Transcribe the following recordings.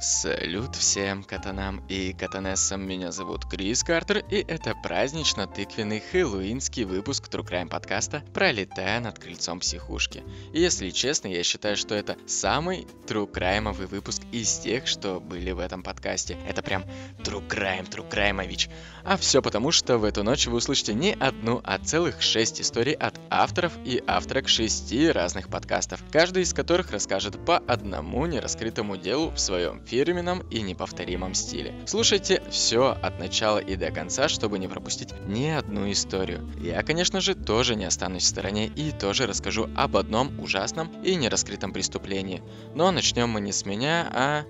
Салют всем катанам и катанессам, меня зовут Крис Картер, и это празднично-тыквенный хэллоуинский выпуск True Crime подкаста «Пролетая над крыльцом психушки». И если честно, я считаю, что это самый True Crime выпуск из тех, что были в этом подкасте. Это прям True Crime, True Crimeович. А все потому, что в эту ночь вы услышите не одну, а целых шесть историй от авторов и авторок шести разных подкастов, каждый из которых расскажет по одному нераскрытому делу в своем фирменном и неповторимом стиле. Слушайте все от начала и до конца, чтобы не пропустить ни одну историю. Я, конечно же, тоже не останусь в стороне и тоже расскажу об одном ужасном и нераскрытом преступлении. Но начнем мы не с меня, а...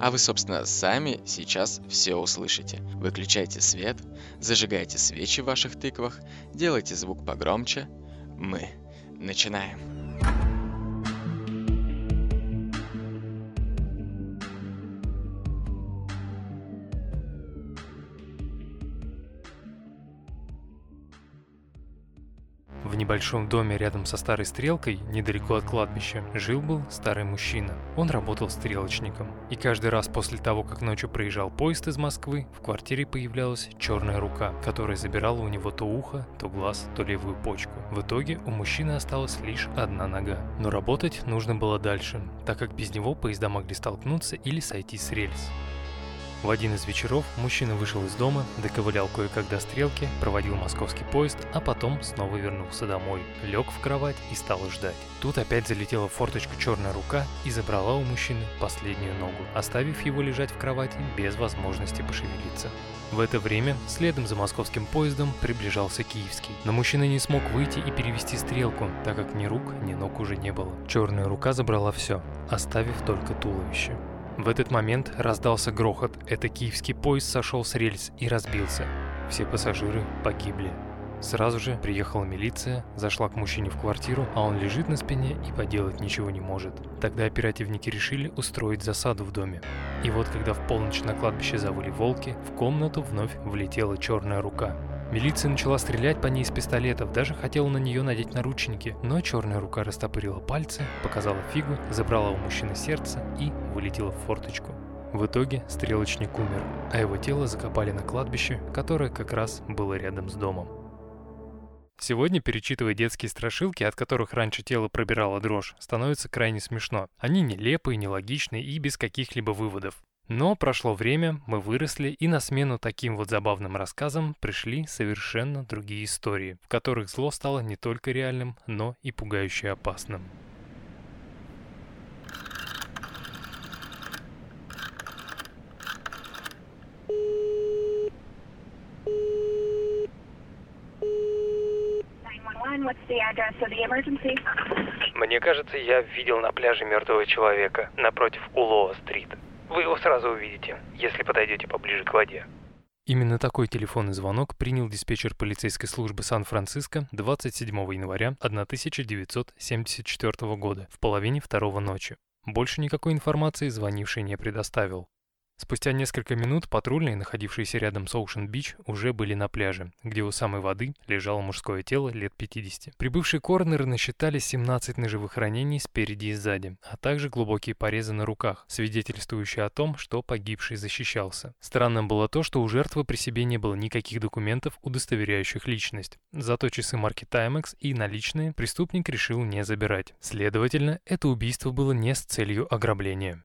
А вы, собственно, сами сейчас все услышите. Выключайте свет, зажигайте свечи в ваших тыквах, делайте звук погромче. Мы начинаем. В небольшом доме рядом со старой стрелкой, недалеко от кладбища, жил-был старый мужчина. Он работал стрелочником. И каждый раз после того, как ночью проезжал поезд из Москвы, в квартире появлялась черная рука, которая забирала у него то ухо, то глаз, то левую почку. В итоге у мужчины осталась лишь одна нога. Но работать нужно было дальше, так как без него поезда могли столкнуться или сойти с рельс. В один из вечеров мужчина вышел из дома, доковылял кое-как до стрелки, проводил московский поезд, а потом снова вернулся домой, лег в кровать и стал ждать. Тут опять залетела в форточку черная рука и забрала у мужчины последнюю ногу, оставив его лежать в кровати без возможности пошевелиться. В это время следом за московским поездом приближался киевский. Но мужчина не смог выйти и перевести стрелку, так как ни рук, ни ног уже не было. Черная рука забрала все, оставив только туловище. В этот момент раздался грохот. Это киевский поезд сошел с рельс и разбился. Все пассажиры погибли. Сразу же приехала милиция, зашла к мужчине в квартиру, а он лежит на спине и поделать ничего не может. Тогда оперативники решили устроить засаду в доме. И вот когда в полночь на кладбище завыли волки, в комнату вновь влетела черная рука. Милиция начала стрелять по ней из пистолетов, даже хотела на нее надеть наручники, но черная рука растопырила пальцы, показала фигу, забрала у мужчины сердце и вылетела в форточку. В итоге стрелочник умер, а его тело закопали на кладбище, которое как раз было рядом с домом. Сегодня, перечитывая детские страшилки, от которых раньше тело пробирало дрожь, становится крайне смешно. Они нелепые, нелогичные и без каких-либо выводов. Но прошло время, мы выросли, и на смену таким вот забавным рассказам пришли совершенно другие истории, в которых зло стало не только реальным, но и пугающе опасным. Мне кажется, я видел на пляже мертвого человека напротив Улоа-стрит. Вы его сразу увидите, если подойдете поближе к воде. Именно такой телефонный звонок принял диспетчер полицейской службы Сан-Франциско 27 января 1974 года в половине второго ночи. Больше никакой информации звонивший не предоставил. Спустя несколько минут патрульные, находившиеся рядом с Оушен-Бич, уже были на пляже, где у самой воды лежало мужское тело лет 50. Прибывшие коронеры насчитали 17 ножевых ранений спереди и сзади, а также глубокие порезы на руках, свидетельствующие о том, что погибший защищался. Странным было то, что у жертвы при себе не было никаких документов, удостоверяющих личность. Зато часы марки Timex и наличные преступник решил не забирать. Следовательно, это убийство было не с целью ограбления.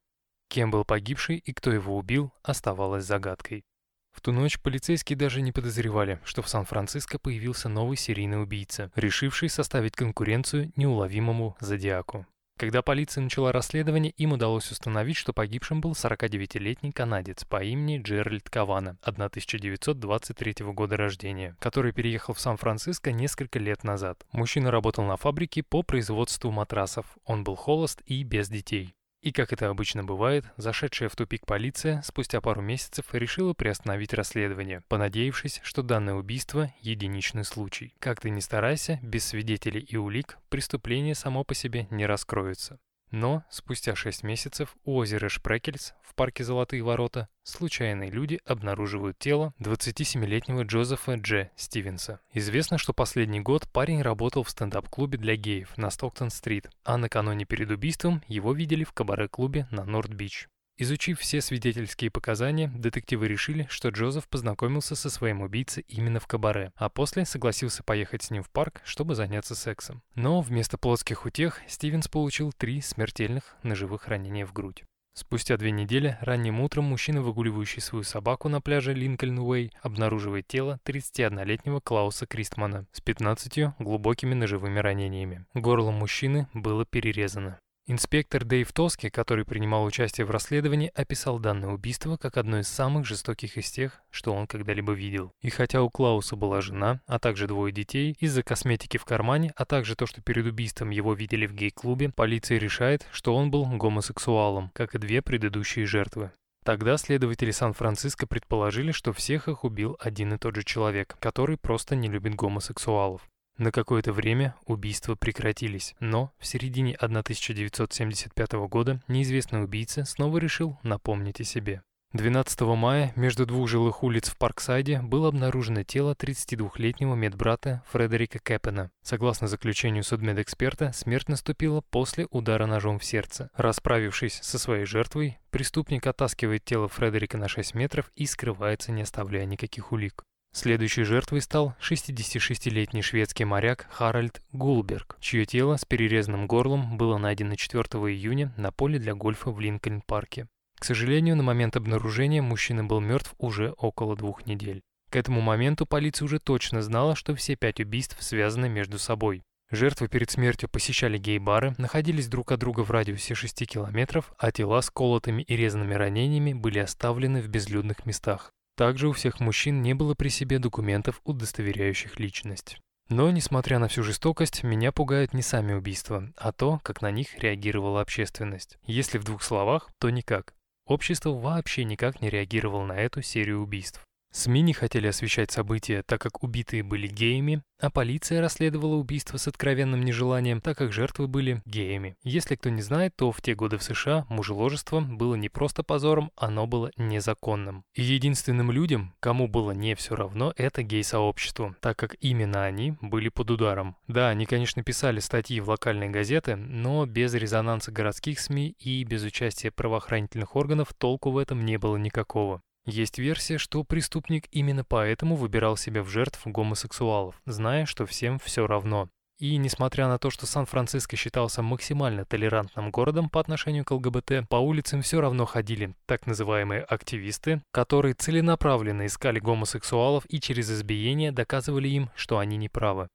Кем был погибший и кто его убил, оставалось загадкой. В ту ночь полицейские даже не подозревали, что в Сан-Франциско появился новый серийный убийца, решивший составить конкуренцию неуловимому Зодиаку. Когда полиция начала расследование, им удалось установить, что погибшим был 49-летний канадец по имени Джеральд Кавана, 1923 года рождения, который переехал в Сан-Франциско несколько лет назад. Мужчина работал на фабрике по производству матрасов. Он был холост и без детей. И, как это обычно бывает, зашедшая в тупик полиция спустя пару месяцев решила приостановить расследование, понадеявшись, что данное убийство – единичный случай. Как ты ни старайся, без свидетелей и улик преступление само по себе не раскроется. Но спустя 6 месяцев у озера Шпрекельс в парке Золотые ворота случайные люди обнаруживают тело 27-летнего Джозефа Дж. Стивенса. Известно, что последний год парень работал в стендап-клубе для геев на Стоктон-стрит, а накануне перед убийством его видели в кабаре-клубе на Норд-Бич. Изучив все свидетельские показания, детективы решили, что Джозеф познакомился со своим убийцей именно в кабаре, а после согласился поехать с ним в парк, чтобы заняться сексом. Но вместо плотских утех Стивенс получил три смертельных ножевых ранения в грудь. Спустя две недели, ранним утром, мужчина, выгуливающий свою собаку на пляже Линкольн-Уэй, обнаруживает тело 31-летнего Клауса Кристмана с 15 глубокими ножевыми ранениями. Горло мужчины было перерезано. Инспектор Дэйв Тоски, который принимал участие в расследовании, описал данное убийство как одно из самых жестоких из тех, что он когда-либо видел. И хотя у Клауса была жена, а также двое детей, из-за косметики в кармане, а также то, что перед убийством его видели в гей-клубе, полиция решает, что он был гомосексуалом, как и две предыдущие жертвы. Тогда следователи Сан-Франциско предположили, что всех их убил один и тот же человек, который просто не любит гомосексуалов. На какое-то время убийства прекратились, но в середине 1975 года неизвестный убийца снова решил напомнить о себе. 12 мая между двух жилых улиц в Парксайде было обнаружено тело 32-летнего медбрата Фредерика Кэппена. Согласно заключению судмедэксперта, смерть наступила после удара ножом в сердце. Расправившись со своей жертвой, преступник оттаскивает тело Фредерика на 6 метров и скрывается, не оставляя никаких улик. Следующей жертвой стал 66-летний шведский моряк Харальд Гулберг, чье тело с перерезанным горлом было найдено 4 июня на поле для гольфа в Линкольн-парке. К сожалению, на момент обнаружения мужчина был мертв уже около двух недель. К этому моменту полиция уже точно знала, что все пять убийств связаны между собой. Жертвы перед смертью посещали гей-бары, находились друг от друга в радиусе 6 километров, а тела с колотыми и резанными ранениями были оставлены в безлюдных местах. Также у всех мужчин не было при себе документов, удостоверяющих личность. Но, несмотря на всю жестокость, меня пугают не сами убийства, а то, как на них реагировала общественность. Если в двух словах, то никак. Общество вообще никак не реагировало на эту серию убийств. СМИ не хотели освещать события, так как убитые были геями, а полиция расследовала убийство с откровенным нежеланием, так как жертвы были геями. Если кто не знает, то в те годы в США мужеложество было не просто позором, оно было незаконным. И единственным людям, кому было не все равно, это гей-сообщество, так как именно они были под ударом. Да, они, конечно, писали статьи в локальные газеты, но без резонанса городских СМИ и без участия правоохранительных органов толку в этом не было никакого. Есть версия, что преступник именно поэтому выбирал себя в жертв гомосексуалов, зная, что всем все равно. И несмотря на то, что Сан-Франциско считался максимально толерантным городом по отношению к ЛГБТ, по улицам все равно ходили так называемые активисты, которые целенаправленно искали гомосексуалов и через избиение доказывали им, что они не правы.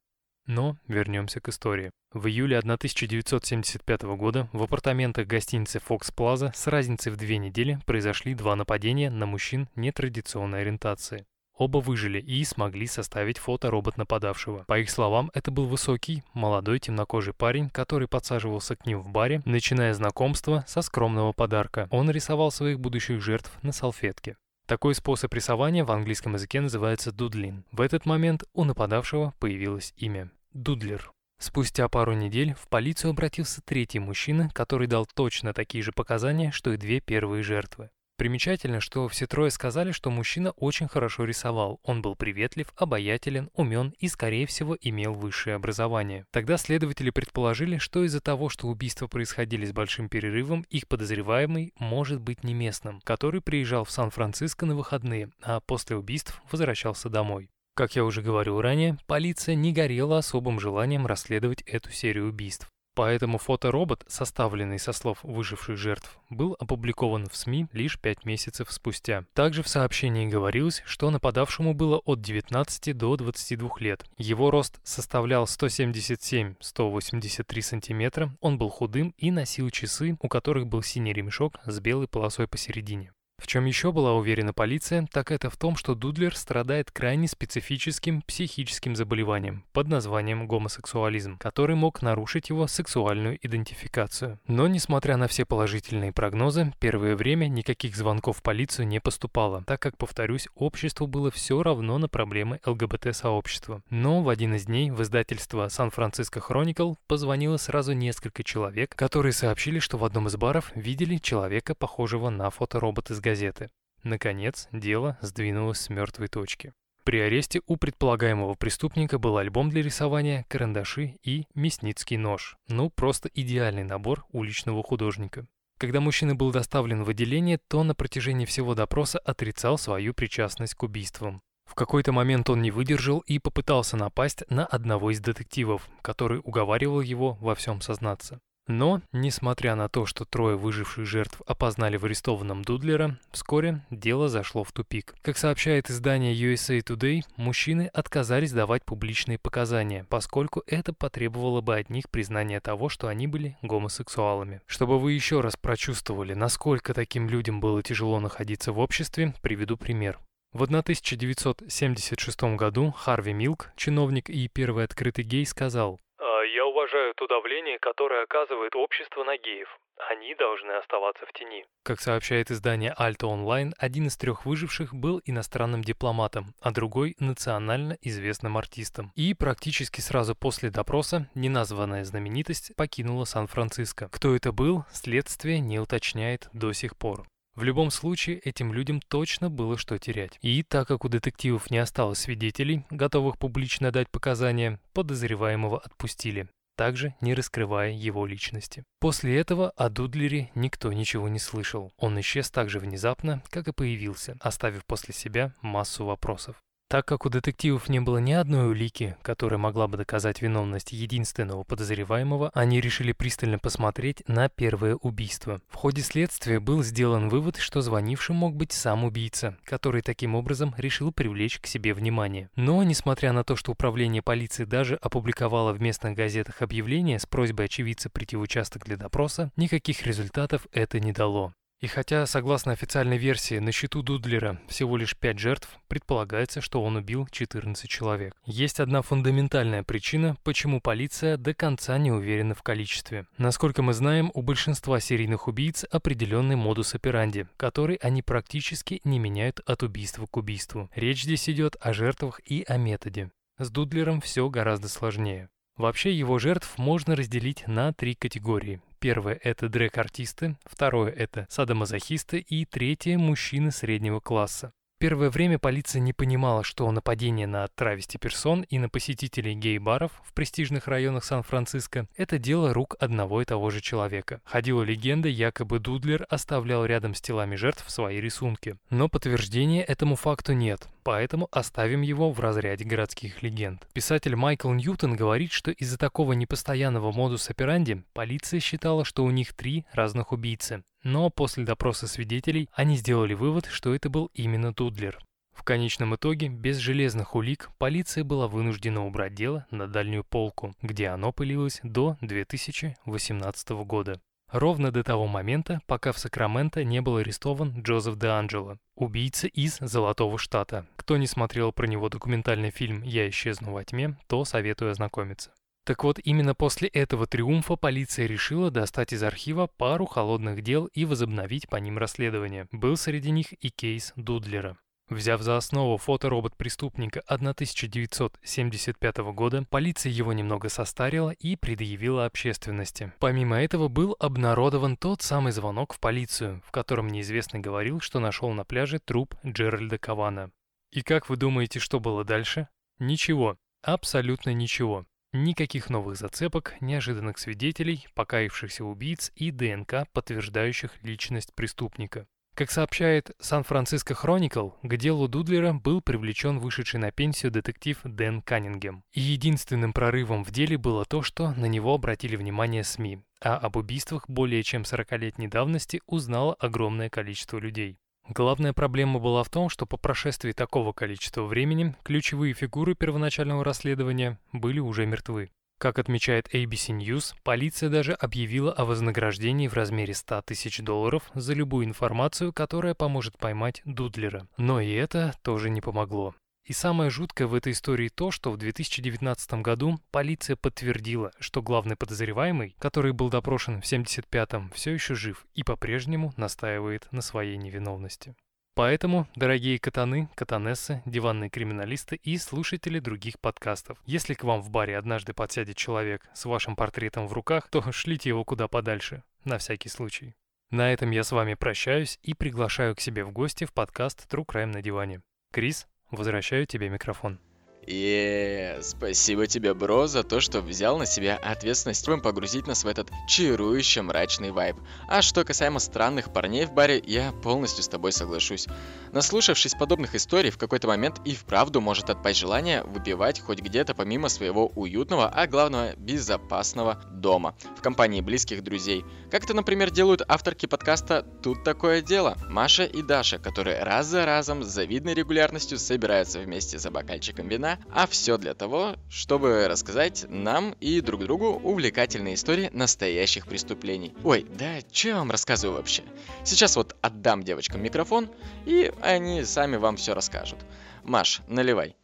Но вернемся к истории. В июле 1975 года в апартаментах гостиницы Fox Plaza с разницей в две недели произошли два нападения на мужчин нетрадиционной ориентации. Оба выжили и смогли составить фото робот нападавшего. По их словам, это был высокий, молодой темнокожий парень, который подсаживался к ним в баре, начиная знакомство со скромного подарка. Он рисовал своих будущих жертв на салфетке. Такой способ рисования в английском языке называется дудлин. В этот момент у нападавшего появилось имя – Дудлер. Спустя пару недель в полицию обратился третий мужчина, который дал точно такие же показания, что и две первые жертвы. Примечательно, что все трое сказали, что мужчина очень хорошо рисовал. Он был приветлив, обаятелен, умен и, скорее всего, имел высшее образование. Тогда следователи предположили, что из-за того, что убийства происходили с большим перерывом, их подозреваемый может быть не местным, который приезжал в Сан-Франциско на выходные, а после убийств возвращался домой. Как я уже говорил ранее, полиция не горела особым желанием расследовать эту серию убийств. Поэтому фоторобот, составленный со слов выживших жертв, был опубликован в СМИ лишь 5 месяцев спустя. Также в сообщении говорилось, что нападавшему было от 19 до 22 лет. Его рост составлял 177-183 сантиметра, он был худым и носил часы, у которых был синий ремешок с белой полосой посередине. В чем еще была уверена полиция, так это в том, что Дудлер страдает крайне специфическим психическим заболеванием под названием гомосексуализм, который мог нарушить его сексуальную идентификацию. Но, несмотря на все положительные прогнозы, первое время никаких звонков в полицию не поступало, так как, повторюсь, обществу было все равно на проблемы ЛГБТ-сообщества. Но в один из дней в издательство Сан-Франциско Хроникл позвонило сразу несколько человек, которые сообщили, что в одном из баров видели человека, похожего на фоторобот из газеты. Наконец, дело сдвинулось с мертвой точки. При аресте у предполагаемого преступника был альбом для рисования, карандаши и мясницкий нож. Ну, просто идеальный набор уличного художника. Когда мужчина был доставлен в отделение, то на протяжении всего допроса отрицал свою причастность к убийствам. В какой-то момент он не выдержал и попытался напасть на одного из детективов, который уговаривал его во всем сознаться. Но, несмотря на то, что трое выживших жертв опознали в арестованном Дудлера, вскоре дело зашло в тупик. Как сообщает издание USA Today, мужчины отказались давать публичные показания, поскольку это потребовало бы от них признания того, что они были гомосексуалами. Чтобы вы еще раз прочувствовали, насколько таким людям было тяжело находиться в обществе, приведу пример. В 1976 году Харви Милк, чиновник и первый открытый гей, сказал я уважаю то давление, которое оказывает общество на геев. Они должны оставаться в тени. Как сообщает издание Alto Online, один из трех выживших был иностранным дипломатом, а другой – национально известным артистом. И практически сразу после допроса неназванная знаменитость покинула Сан-Франциско. Кто это был, следствие не уточняет до сих пор. В любом случае, этим людям точно было что терять. И так как у детективов не осталось свидетелей, готовых публично дать показания, подозреваемого отпустили, также не раскрывая его личности. После этого о Дудлере никто ничего не слышал. Он исчез так же внезапно, как и появился, оставив после себя массу вопросов. Так как у детективов не было ни одной улики, которая могла бы доказать виновность единственного подозреваемого, они решили пристально посмотреть на первое убийство. В ходе следствия был сделан вывод, что звонившим мог быть сам убийца, который таким образом решил привлечь к себе внимание. Но, несмотря на то, что управление полиции даже опубликовало в местных газетах объявление с просьбой очевидца прийти в участок для допроса, никаких результатов это не дало. И хотя, согласно официальной версии, на счету Дудлера всего лишь 5 жертв, предполагается, что он убил 14 человек. Есть одна фундаментальная причина, почему полиция до конца не уверена в количестве. Насколько мы знаем, у большинства серийных убийц определенный модус операнди, который они практически не меняют от убийства к убийству. Речь здесь идет о жертвах и о методе. С Дудлером все гораздо сложнее. Вообще его жертв можно разделить на три категории. Первое – это дрэк-артисты, второе – это садомазохисты и третье – мужчины среднего класса. Первое время полиция не понимала, что нападение на травести персон и на посетителей гей-баров в престижных районах Сан-Франциско – это дело рук одного и того же человека. Ходила легенда, якобы Дудлер оставлял рядом с телами жертв свои рисунки. Но подтверждения этому факту нет поэтому оставим его в разряде городских легенд. Писатель Майкл Ньютон говорит, что из-за такого непостоянного модус операнди полиция считала, что у них три разных убийцы. Но после допроса свидетелей они сделали вывод, что это был именно Дудлер. В конечном итоге, без железных улик, полиция была вынуждена убрать дело на дальнюю полку, где оно пылилось до 2018 года. Ровно до того момента, пока в Сакраменто не был арестован Джозеф Де Анджело, убийца из Золотого Штата. Кто не смотрел про него документальный фильм «Я исчезну во тьме», то советую ознакомиться. Так вот, именно после этого триумфа полиция решила достать из архива пару холодных дел и возобновить по ним расследование. Был среди них и кейс Дудлера. Взяв за основу фоторобот преступника 1975 года, полиция его немного состарила и предъявила общественности. Помимо этого был обнародован тот самый звонок в полицию, в котором неизвестный говорил, что нашел на пляже труп Джеральда Кавана. И как вы думаете, что было дальше? Ничего. Абсолютно ничего. Никаких новых зацепок, неожиданных свидетелей, покаявшихся убийц и ДНК, подтверждающих личность преступника. Как сообщает Сан-Франциско Хроникл, к делу Дудлера был привлечен вышедший на пенсию детектив Дэн Каннингем. И единственным прорывом в деле было то, что на него обратили внимание СМИ, а об убийствах более чем 40-летней давности узнало огромное количество людей. Главная проблема была в том, что по прошествии такого количества времени ключевые фигуры первоначального расследования были уже мертвы. Как отмечает ABC News, полиция даже объявила о вознаграждении в размере 100 тысяч долларов за любую информацию, которая поможет поймать Дудлера. Но и это тоже не помогло. И самое жуткое в этой истории то, что в 2019 году полиция подтвердила, что главный подозреваемый, который был допрошен в 75-м, все еще жив и по-прежнему настаивает на своей невиновности. Поэтому, дорогие катаны, катанессы, диванные криминалисты и слушатели других подкастов, если к вам в баре однажды подсядет человек с вашим портретом в руках, то шлите его куда подальше, на всякий случай. На этом я с вами прощаюсь и приглашаю к себе в гости в подкаст True Crime на диване. Крис, возвращаю тебе микрофон. И спасибо тебе, бро, за то, что взял на себя ответственность погрузить нас в этот чарующий мрачный вайб. А что касаемо странных парней в баре, я полностью с тобой соглашусь. Наслушавшись подобных историй, в какой-то момент и вправду может отпасть желание выпивать хоть где-то помимо своего уютного, а главное безопасного дома, в компании близких друзей. Как это, например, делают авторки подкаста «Тут такое дело» Маша и Даша, которые раз за разом с завидной регулярностью собираются вместе за бокальчиком вина а все для того, чтобы рассказать нам и друг другу увлекательные истории настоящих преступлений. Ой, да что я вам рассказываю вообще? Сейчас вот отдам девочкам микрофон, и они сами вам все расскажут. Маш, наливай.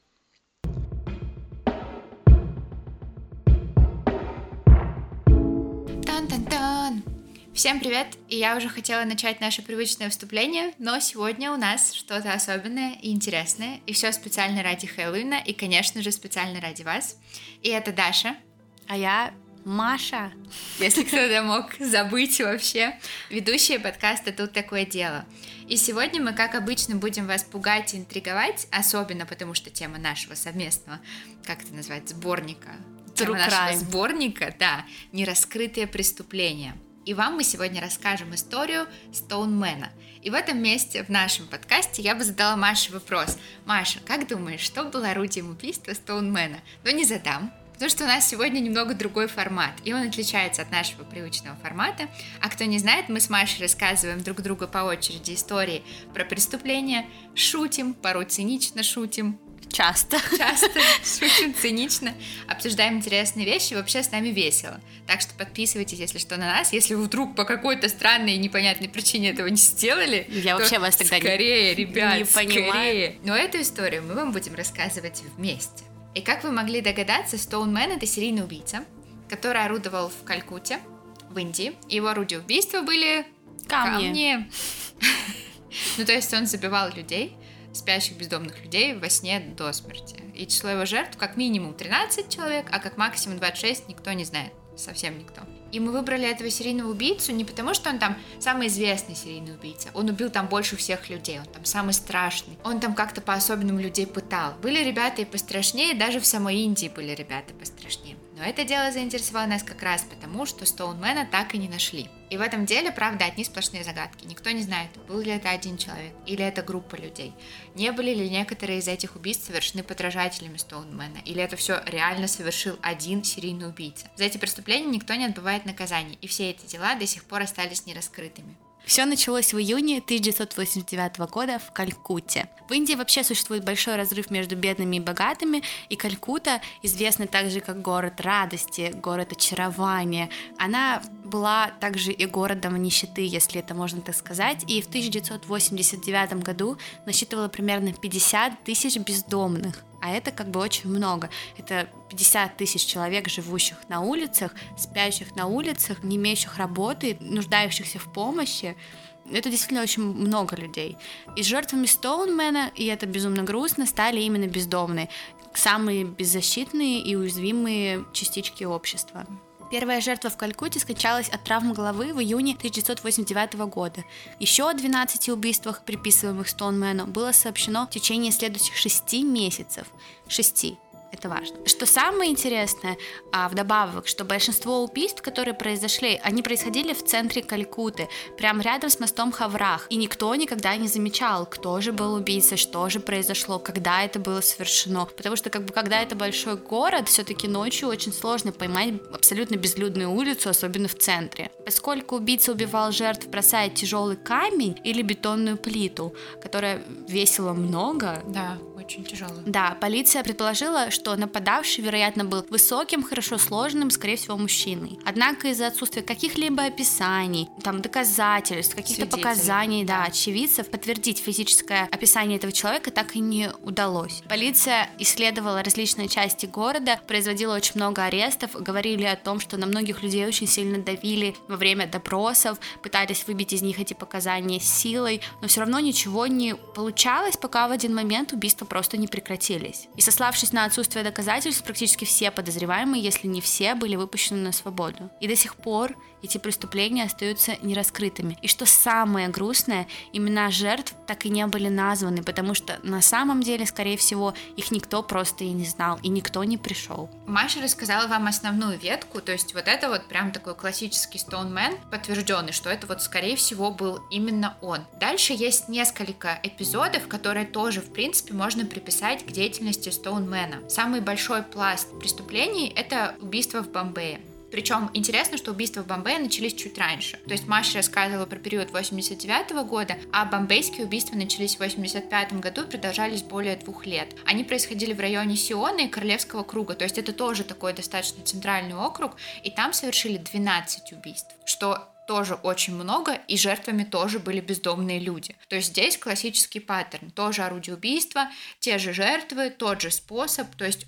Всем привет! И я уже хотела начать наше привычное вступление, но сегодня у нас что-то особенное и интересное, и все специально ради Хэллоуина, и, конечно же, специально ради вас. И это Даша. А я Маша. Если кто-то мог забыть вообще. Ведущая подкаста «Тут такое дело». И сегодня мы, как обычно, будем вас пугать и интриговать, особенно потому что тема нашего совместного, как это назвать, сборника. Тема нашего сборника, да, нераскрытые преступления – и вам мы сегодня расскажем историю Стоунмена. И в этом месте, в нашем подкасте, я бы задала Маше вопрос. Маша, как думаешь, что было орудием убийства Стоунмена? Но не задам, потому что у нас сегодня немного другой формат, и он отличается от нашего привычного формата. А кто не знает, мы с Машей рассказываем друг другу по очереди истории про преступления, шутим, порой цинично шутим, Часто. Часто, шутим цинично, обсуждаем интересные вещи, вообще с нами весело. Так что подписывайтесь, если что, на нас. Если вы вдруг по какой-то странной и непонятной причине этого не сделали, я вообще вас тогда скорее, не, ребят, не скорее. понимаю. Но эту историю мы вам будем рассказывать вместе. И как вы могли догадаться, Стоунмен — это серийный убийца, который орудовал в Калькутте, в Индии. Его орудия убийства были камни. камни. Ну, то есть он забивал людей, спящих бездомных людей во сне до смерти. И число его жертв как минимум 13 человек, а как максимум 26 никто не знает. Совсем никто. И мы выбрали этого серийного убийцу не потому, что он там самый известный серийный убийца. Он убил там больше всех людей. Он там самый страшный. Он там как-то по-особенному людей пытал. Были ребята и пострашнее, даже в самой Индии были ребята пострашнее. Но это дело заинтересовало нас как раз потому, что Стоунмена так и не нашли. И в этом деле, правда, одни сплошные загадки. Никто не знает, был ли это один человек или это группа людей. Не были ли некоторые из этих убийств совершены подражателями Стоунмена, или это все реально совершил один серийный убийца. За эти преступления никто не отбывает наказаний, и все эти дела до сих пор остались нераскрытыми. Все началось в июне 1989 года в Калькутте. В Индии вообще существует большой разрыв между бедными и богатыми, и Калькутта известна также как город радости, город очарования. Она была также и городом нищеты, если это можно так сказать, и в 1989 году насчитывала примерно 50 тысяч бездомных а это как бы очень много. Это 50 тысяч человек, живущих на улицах, спящих на улицах, не имеющих работы, нуждающихся в помощи. Это действительно очень много людей. И жертвами Стоунмена, и это безумно грустно, стали именно бездомные, самые беззащитные и уязвимые частички общества. Первая жертва в Калькутте скончалась от травм головы в июне 1989 года. Еще о 12 убийствах, приписываемых Стоунмену, было сообщено в течение следующих шести месяцев. Шести. Это важно. Что самое интересное, а, вдобавок, что большинство убийств, которые произошли, они происходили в центре Калькуты, прямо рядом с мостом Хаврах. И никто никогда не замечал, кто же был убийцей, что же произошло, когда это было совершено. Потому что, как бы, когда это большой город, все-таки ночью очень сложно поймать абсолютно безлюдную улицу, особенно в центре. Поскольку убийца убивал жертв, бросая тяжелый камень или бетонную плиту, которая весила много. Да, очень тяжелая. Да, полиция предположила, что нападавший, вероятно, был высоким, хорошо сложенным, скорее всего, мужчиной. Однако из-за отсутствия каких-либо описаний, там, доказательств, каких-то показаний, да, очевидцев, подтвердить физическое описание этого человека так и не удалось. Полиция исследовала различные части города, производила очень много арестов, говорили о том, что на многих людей очень сильно давили во время допросов, пытались выбить из них эти показания силой, но все равно ничего не получалось, пока в один момент убийство просто не прекратились. И сославшись на отсутствие доказательств, практически все подозреваемые, если не все, были выпущены на свободу. И до сих пор эти преступления остаются нераскрытыми. И что самое грустное, имена жертв так и не были названы, потому что на самом деле, скорее всего, их никто просто и не знал, и никто не пришел. Маша рассказала вам основную ветку, то есть вот это вот прям такой классический Стоунмен, подтвержденный, что это вот скорее всего был именно он. Дальше есть несколько эпизодов, которые тоже, в принципе, можно приписать к деятельности Стоунмена. Самый большой пласт преступлений — это убийство в Бомбее. Причем интересно, что убийства в Бомбее начались чуть раньше. То есть Маша рассказывала про период 89 года, а бомбейские убийства начались в 85 году и продолжались более двух лет. Они происходили в районе Сиона и Королевского круга, то есть это тоже такой достаточно центральный округ, и там совершили 12 убийств, что тоже очень много, и жертвами тоже были бездомные люди. То есть здесь классический паттерн. Тоже орудие убийства, те же жертвы, тот же способ. То есть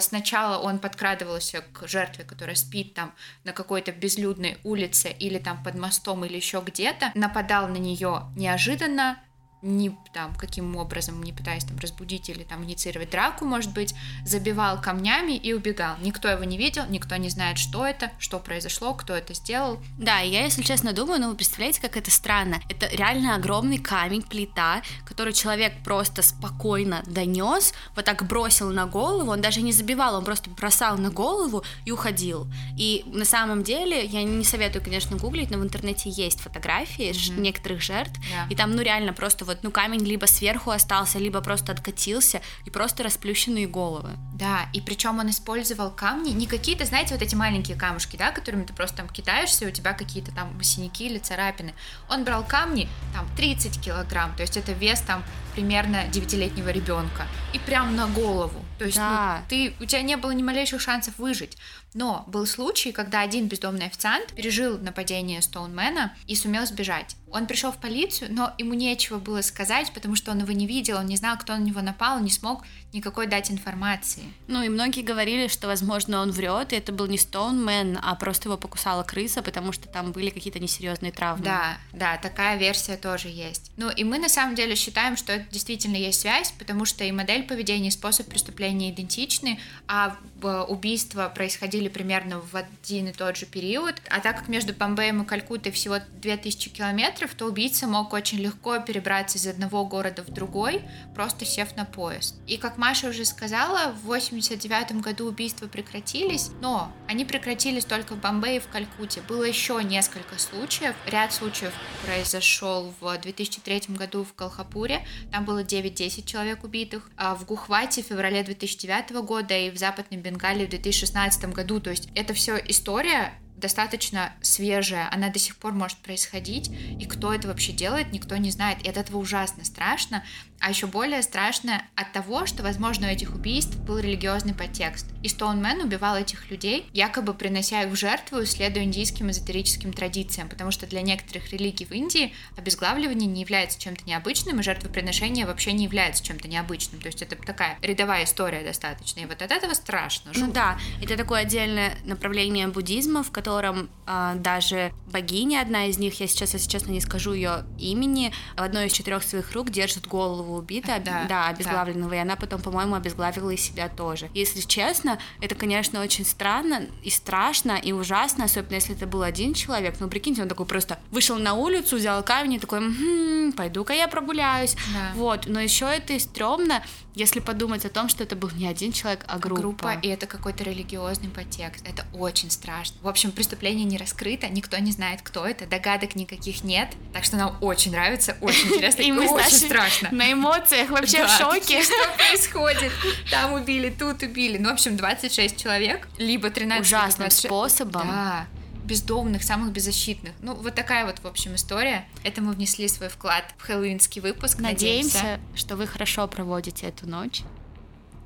сначала он подкрадывался к жертве, которая спит там на какой-то безлюдной улице или там под мостом или еще где-то, нападал на нее неожиданно, не там каким образом, не пытаясь там разбудить или там инициировать драку, может быть, забивал камнями и убегал. Никто его не видел, никто не знает, что это, что произошло, кто это сделал. Да, я, если честно, думаю, ну вы представляете, как это странно. Это реально огромный камень, плита, который человек просто спокойно донес, вот так бросил на голову, он даже не забивал, он просто бросал на голову и уходил. И на самом деле, я не советую, конечно, гуглить, но в интернете есть фотографии mm-hmm. некоторых жертв, yeah. и там, ну, реально просто вот, ну, камень либо сверху остался, либо просто откатился, и просто расплющенные головы. Да, и причем он использовал камни, не какие-то, знаете, вот эти маленькие камушки, да, которыми ты просто там кидаешься, и у тебя какие-то там синяки или царапины. Он брал камни, там, 30 килограмм, то есть это вес там примерно 9-летнего ребенка, и прям на голову. То есть да. ну, ты, у тебя не было ни малейших шансов выжить. Но был случай, когда один бездомный официант пережил нападение Стоунмена и сумел сбежать. Он пришел в полицию, но ему нечего было сказать, потому что он его не видел, он не знал, кто на него напал, не смог никакой дать информации. Ну и многие говорили, что, возможно, он врет, и это был не Стоунмен, а просто его покусала крыса, потому что там были какие-то несерьезные травмы. Да, да, такая версия тоже есть. Ну и мы на самом деле считаем, что это действительно есть связь, потому что и модель поведения, и способ преступления идентичны, а убийства происходили примерно в один и тот же период. А так как между Бомбеем и Калькуттой всего 2000 километров, то убийца мог очень легко перебраться из одного города в другой, просто сев на поезд. И как Маша уже сказала, в 89 году убийства прекратились, но они прекратились только в Бомбее и в Калькутте. Было еще несколько случаев. Ряд случаев произошел в 2003 году в Колхапуре. Там было 9-10 человек убитых. А в Гухвате в феврале 2009 года и в Западной Бенгалии в 2016 году. То есть это все история достаточно свежая, она до сих пор может происходить, и кто это вообще делает, никто не знает, и от этого ужасно страшно, а еще более страшно от того, что, возможно, у этих убийств был религиозный подтекст. И Стоунмен убивал этих людей, якобы принося их в жертву, следуя индийским эзотерическим традициям, потому что для некоторых религий в Индии обезглавливание не является чем-то необычным, и жертвоприношение вообще не является чем-то необычным. То есть это такая рядовая история достаточно. И вот от этого страшно. Жутко. Ну да, это такое отдельное направление буддизма, в котором э, даже богиня, одна из них, я сейчас, если честно, не скажу ее имени, в одной из четырех своих рук держит голову первого убита, да, да обезглавленного, да. и она потом, по-моему, обезглавила и себя тоже. Если честно, это, конечно, очень странно и страшно, и ужасно, особенно если это был один человек. Ну, прикиньте, он такой просто вышел на улицу, взял камень и такой, м-м, пойду-ка я прогуляюсь. Да. Вот, но еще это и стрёмно, если подумать о том, что это был не один человек, а группа. Группа, и это какой-то религиозный подтекст. Это очень страшно. В общем, преступление не раскрыто, никто не знает, кто это, догадок никаких нет. Так что нам очень нравится, очень интересно и очень страшно. На эмоциях вообще в шоке. Что происходит? Там убили, тут убили. Ну, в общем, 26 человек, либо 13 Ужасным способом. Да бездомных, самых беззащитных. Ну, вот такая вот, в общем, история. Это мы внесли свой вклад в хэллоуинский выпуск. Надеемся, Надеемся, что вы хорошо проводите эту ночь.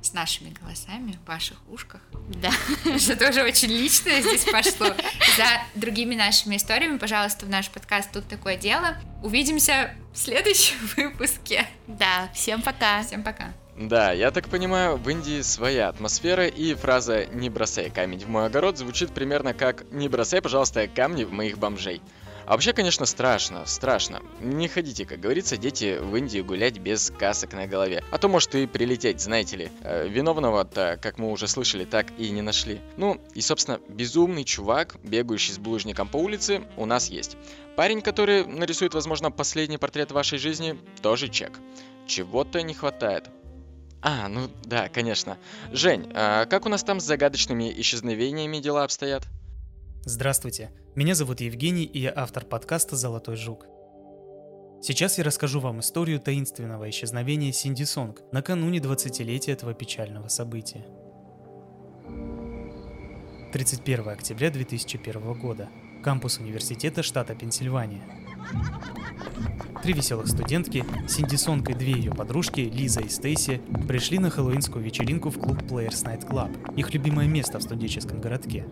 С нашими голосами в ваших ушках. Да. Что тоже очень личное здесь пошло. За другими нашими историями, пожалуйста, в наш подкаст «Тут такое дело». Увидимся в следующем выпуске. Да, всем пока. Всем пока. Да, я так понимаю, в Индии своя атмосфера, и фраза «не бросай камень в мой огород» звучит примерно как «не бросай, пожалуйста, камни в моих бомжей». А вообще, конечно, страшно, страшно. Не ходите, как говорится, дети в Индию гулять без касок на голове. А то может и прилететь, знаете ли. Э, виновного-то, как мы уже слышали, так и не нашли. Ну, и, собственно, безумный чувак, бегающий с булыжником по улице, у нас есть. Парень, который нарисует, возможно, последний портрет вашей жизни, тоже чек. Чего-то не хватает. А, ну да, конечно. Жень, а как у нас там с загадочными исчезновениями дела обстоят? Здравствуйте, меня зовут Евгений, и я автор подкаста «Золотой жук». Сейчас я расскажу вам историю таинственного исчезновения Синди Сонг накануне 20-летия этого печального события. 31 октября 2001 года. Кампус университета штата Пенсильвания. Три веселых студентки, Синди Сонг и две ее подружки, Лиза и Стейси, пришли на хэллоуинскую вечеринку в клуб Players Night Club, их любимое место в студенческом городке.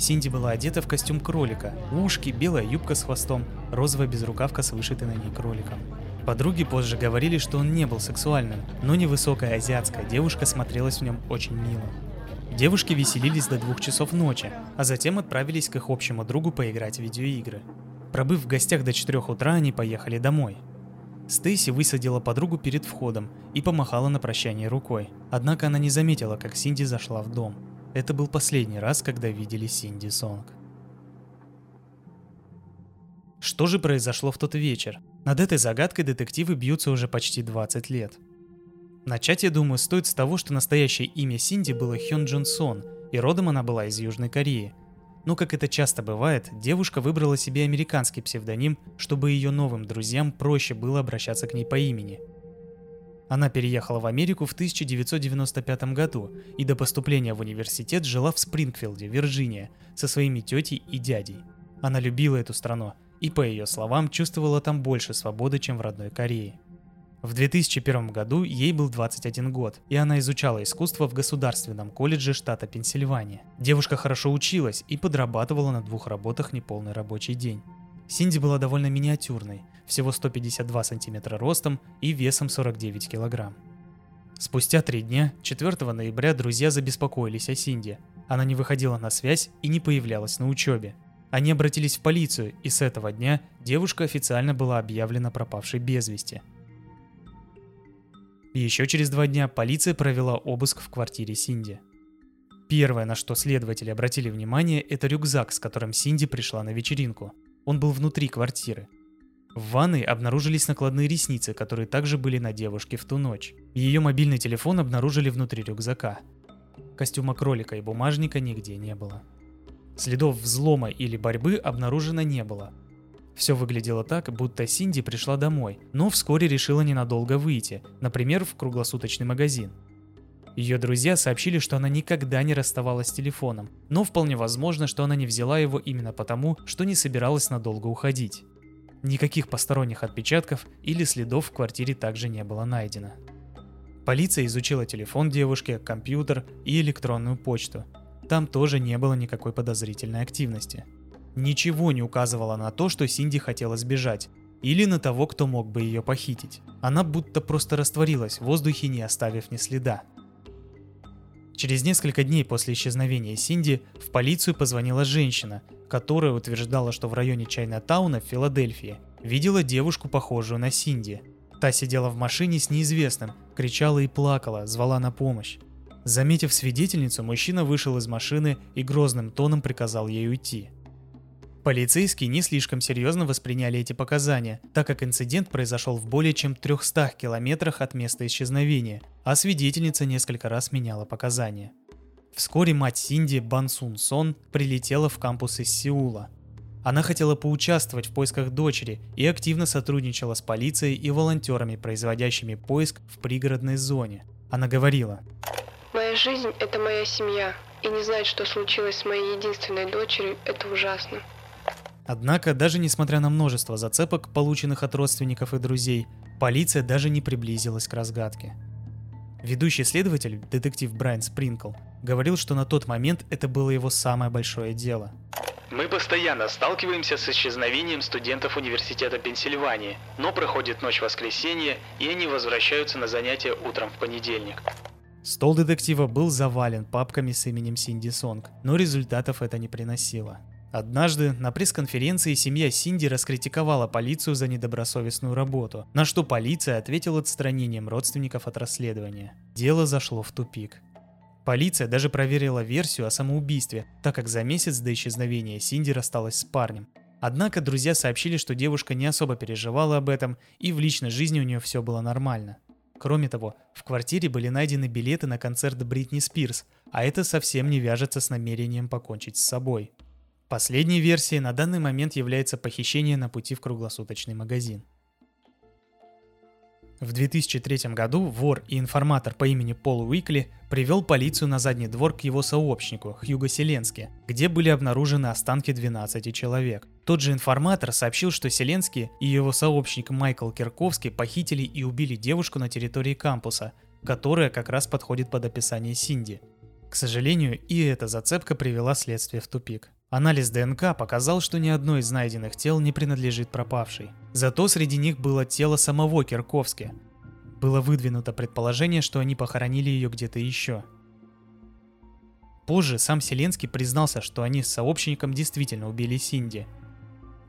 Синди была одета в костюм кролика, ушки, белая юбка с хвостом, розовая безрукавка с вышитой на ней кроликом. Подруги позже говорили, что он не был сексуальным, но невысокая азиатская девушка смотрелась в нем очень мило. Девушки веселились до двух часов ночи, а затем отправились к их общему другу поиграть в видеоигры. Пробыв в гостях до 4 утра, они поехали домой. Стейси высадила подругу перед входом и помахала на прощание рукой. Однако она не заметила, как Синди зашла в дом. Это был последний раз, когда видели Синди Сонг. Что же произошло в тот вечер? Над этой загадкой детективы бьются уже почти 20 лет. Начать, я думаю, стоит с того, что настоящее имя Синди было Хён Джун Сон, и родом она была из Южной Кореи. Но, как это часто бывает, девушка выбрала себе американский псевдоним, чтобы ее новым друзьям проще было обращаться к ней по имени. Она переехала в Америку в 1995 году и до поступления в университет жила в Спрингфилде, Вирджиния, со своими тетей и дядей. Она любила эту страну и, по ее словам, чувствовала там больше свободы, чем в родной Корее. В 2001 году ей был 21 год, и она изучала искусство в Государственном колледже штата Пенсильвания. Девушка хорошо училась и подрабатывала на двух работах неполный рабочий день. Синди была довольно миниатюрной, всего 152 сантиметра ростом и весом 49 килограмм. Спустя три дня, 4 ноября, друзья забеспокоились о Синди. Она не выходила на связь и не появлялась на учебе. Они обратились в полицию, и с этого дня девушка официально была объявлена пропавшей без вести – еще через два дня полиция провела обыск в квартире Синди. Первое, на что следователи обратили внимание, это рюкзак, с которым Синди пришла на вечеринку. Он был внутри квартиры. В ванной обнаружились накладные ресницы, которые также были на девушке в ту ночь. Ее мобильный телефон обнаружили внутри рюкзака. Костюма кролика и бумажника нигде не было. Следов взлома или борьбы обнаружено не было, все выглядело так, будто Синди пришла домой, но вскоре решила ненадолго выйти, например, в круглосуточный магазин. Ее друзья сообщили, что она никогда не расставалась с телефоном, но вполне возможно, что она не взяла его именно потому, что не собиралась надолго уходить. Никаких посторонних отпечатков или следов в квартире также не было найдено. Полиция изучила телефон девушки, компьютер и электронную почту. Там тоже не было никакой подозрительной активности – Ничего не указывало на то, что Синди хотела сбежать, или на того, кто мог бы ее похитить. Она будто просто растворилась в воздухе, не оставив ни следа. Через несколько дней после исчезновения Синди в полицию позвонила женщина, которая утверждала, что в районе Чайна-тауна в Филадельфии видела девушку, похожую на Синди. Та сидела в машине с неизвестным, кричала и плакала, звала на помощь. Заметив свидетельницу, мужчина вышел из машины и грозным тоном приказал ей уйти. Полицейские не слишком серьезно восприняли эти показания, так как инцидент произошел в более чем 300 километрах от места исчезновения, а свидетельница несколько раз меняла показания. Вскоре мать Синди Бан Сун Сон прилетела в кампус из Сеула. Она хотела поучаствовать в поисках дочери и активно сотрудничала с полицией и волонтерами, производящими поиск в пригородной зоне. Она говорила. «Моя жизнь – это моя семья, и не знать, что случилось с моей единственной дочерью – это ужасно. Однако, даже несмотря на множество зацепок, полученных от родственников и друзей, полиция даже не приблизилась к разгадке. Ведущий следователь, детектив Брайан Спринкл, говорил, что на тот момент это было его самое большое дело. Мы постоянно сталкиваемся с исчезновением студентов университета Пенсильвании, но проходит ночь воскресенья, и они возвращаются на занятия утром в понедельник. Стол детектива был завален папками с именем Синди Сонг, но результатов это не приносило. Однажды на пресс-конференции семья Синди раскритиковала полицию за недобросовестную работу, на что полиция ответила отстранением родственников от расследования. Дело зашло в тупик. Полиция даже проверила версию о самоубийстве, так как за месяц до исчезновения Синди рассталась с парнем. Однако друзья сообщили, что девушка не особо переживала об этом, и в личной жизни у нее все было нормально. Кроме того, в квартире были найдены билеты на концерт Бритни Спирс, а это совсем не вяжется с намерением покончить с собой. Последней версией на данный момент является похищение на пути в круглосуточный магазин. В 2003 году вор и информатор по имени Пол Уикли привел полицию на задний двор к его сообщнику, Хьюго Селенски, где были обнаружены останки 12 человек. Тот же информатор сообщил, что Селенский и его сообщник Майкл Кирковский похитили и убили девушку на территории кампуса, которая как раз подходит под описание Синди. К сожалению, и эта зацепка привела следствие в тупик. Анализ ДНК показал, что ни одно из найденных тел не принадлежит пропавшей. Зато среди них было тело самого Кирковски. Было выдвинуто предположение, что они похоронили ее где-то еще. Позже сам Селенский признался, что они с сообщником действительно убили Синди.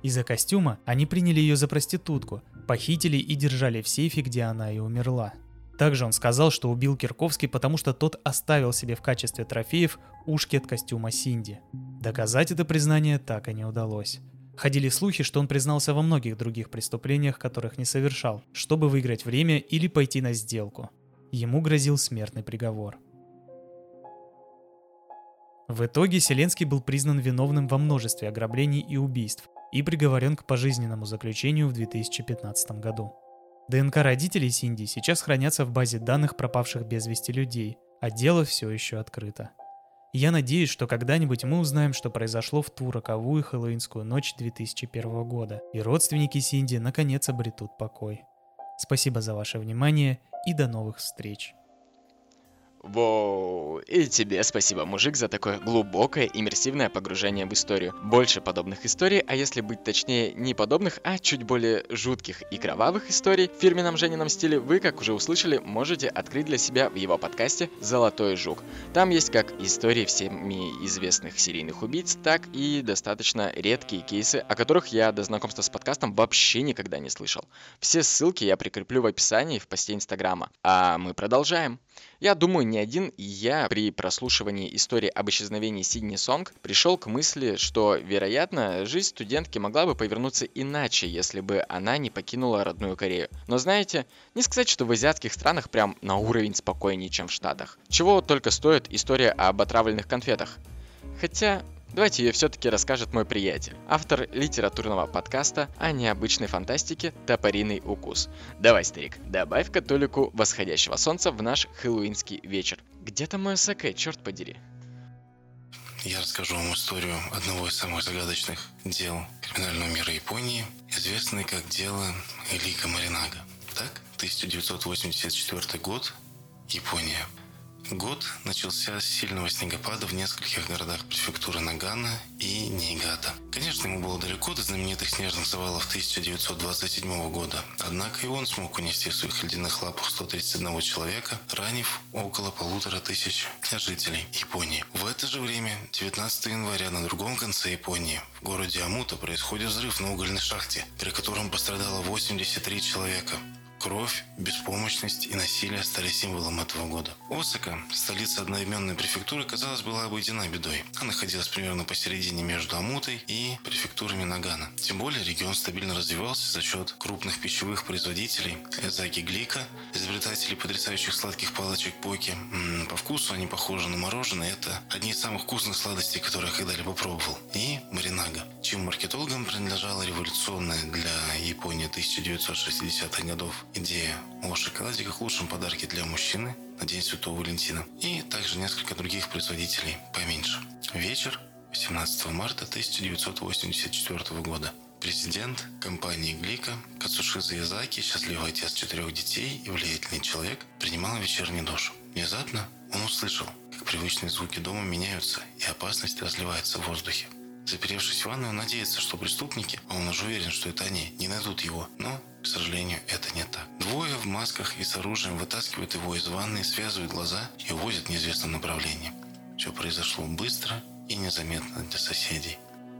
Из-за костюма они приняли ее за проститутку, похитили и держали в сейфе, где она и умерла. Также он сказал, что убил Кирковский, потому что тот оставил себе в качестве трофеев ушки от костюма Синди. Доказать это признание так и не удалось. Ходили слухи, что он признался во многих других преступлениях, которых не совершал, чтобы выиграть время или пойти на сделку. Ему грозил смертный приговор. В итоге Селенский был признан виновным во множестве ограблений и убийств и приговорен к пожизненному заключению в 2015 году. ДНК родителей Синди сейчас хранятся в базе данных пропавших без вести людей, а дело все еще открыто. Я надеюсь, что когда-нибудь мы узнаем, что произошло в ту роковую хэллоуинскую ночь 2001 года, и родственники Синди наконец обретут покой. Спасибо за ваше внимание и до новых встреч. Воу, и тебе спасибо, мужик, за такое глубокое иммерсивное погружение в историю. Больше подобных историй, а если быть точнее, не подобных, а чуть более жутких и кровавых историй в фирменном Женином стиле вы, как уже услышали, можете открыть для себя в его подкасте «Золотой жук». Там есть как истории всеми известных серийных убийц, так и достаточно редкие кейсы, о которых я до знакомства с подкастом вообще никогда не слышал. Все ссылки я прикреплю в описании в посте Инстаграма. А мы продолжаем. Я думаю, не один я при прослушивании истории об исчезновении Сидни Сонг пришел к мысли, что, вероятно, жизнь студентки могла бы повернуться иначе, если бы она не покинула родную Корею. Но знаете, не сказать, что в азиатских странах прям на уровень спокойнее, чем в Штатах. Чего только стоит история об отравленных конфетах. Хотя, Давайте ее все-таки расскажет мой приятель, автор литературного подкаста о необычной фантастике «Топориный укус». Давай, старик, добавь католику восходящего солнца в наш хэллоуинский вечер. Где там мое саке, черт подери? Я расскажу вам историю одного из самых загадочных дел криминального мира Японии, известный как дело Элика Маринага. Так, 1984 год, Япония. Год начался с сильного снегопада в нескольких городах префектуры Нагана и Нейгата. Конечно, ему было далеко до знаменитых снежных завалов 1927 года, однако и он смог унести в своих ледяных лапах 131 человека, ранив около полутора тысяч жителей Японии. В это же время, 19 января на другом конце Японии, в городе Амута, происходит взрыв на угольной шахте, при котором пострадало 83 человека. Кровь, беспомощность и насилие стали символом этого года. Осака, столица одноименной префектуры, казалось, была обойдена бедой. Она находилась примерно посередине между Амутой и префектурами Нагана. Тем более регион стабильно развивался за счет крупных пищевых производителей Эзаки Глика, изобретателей потрясающих сладких палочек Поки. М-м, по вкусу они похожи на мороженое. Это одни из самых вкусных сладостей, которые я когда-либо пробовал. И Маринага, чьим маркетологам принадлежала революционная для Японии 1960-х годов идея о шоколаде как лучшем подарке для мужчины на День Святого Валентина. И также несколько других производителей поменьше. Вечер 18 марта 1984 года. Президент компании Глика Кацушиза Язаки, счастливый отец четырех детей и влиятельный человек, принимал вечерний душ. Внезапно он услышал, как привычные звуки дома меняются и опасность разливается в воздухе. Заперевшись в ванной, он надеется, что преступники, а он уже уверен, что это они, не найдут его. Но, к сожалению, это не так. Двое в масках и с оружием вытаскивают его из ванны, связывают глаза и увозят в неизвестном направлении. Все произошло быстро и незаметно для соседей.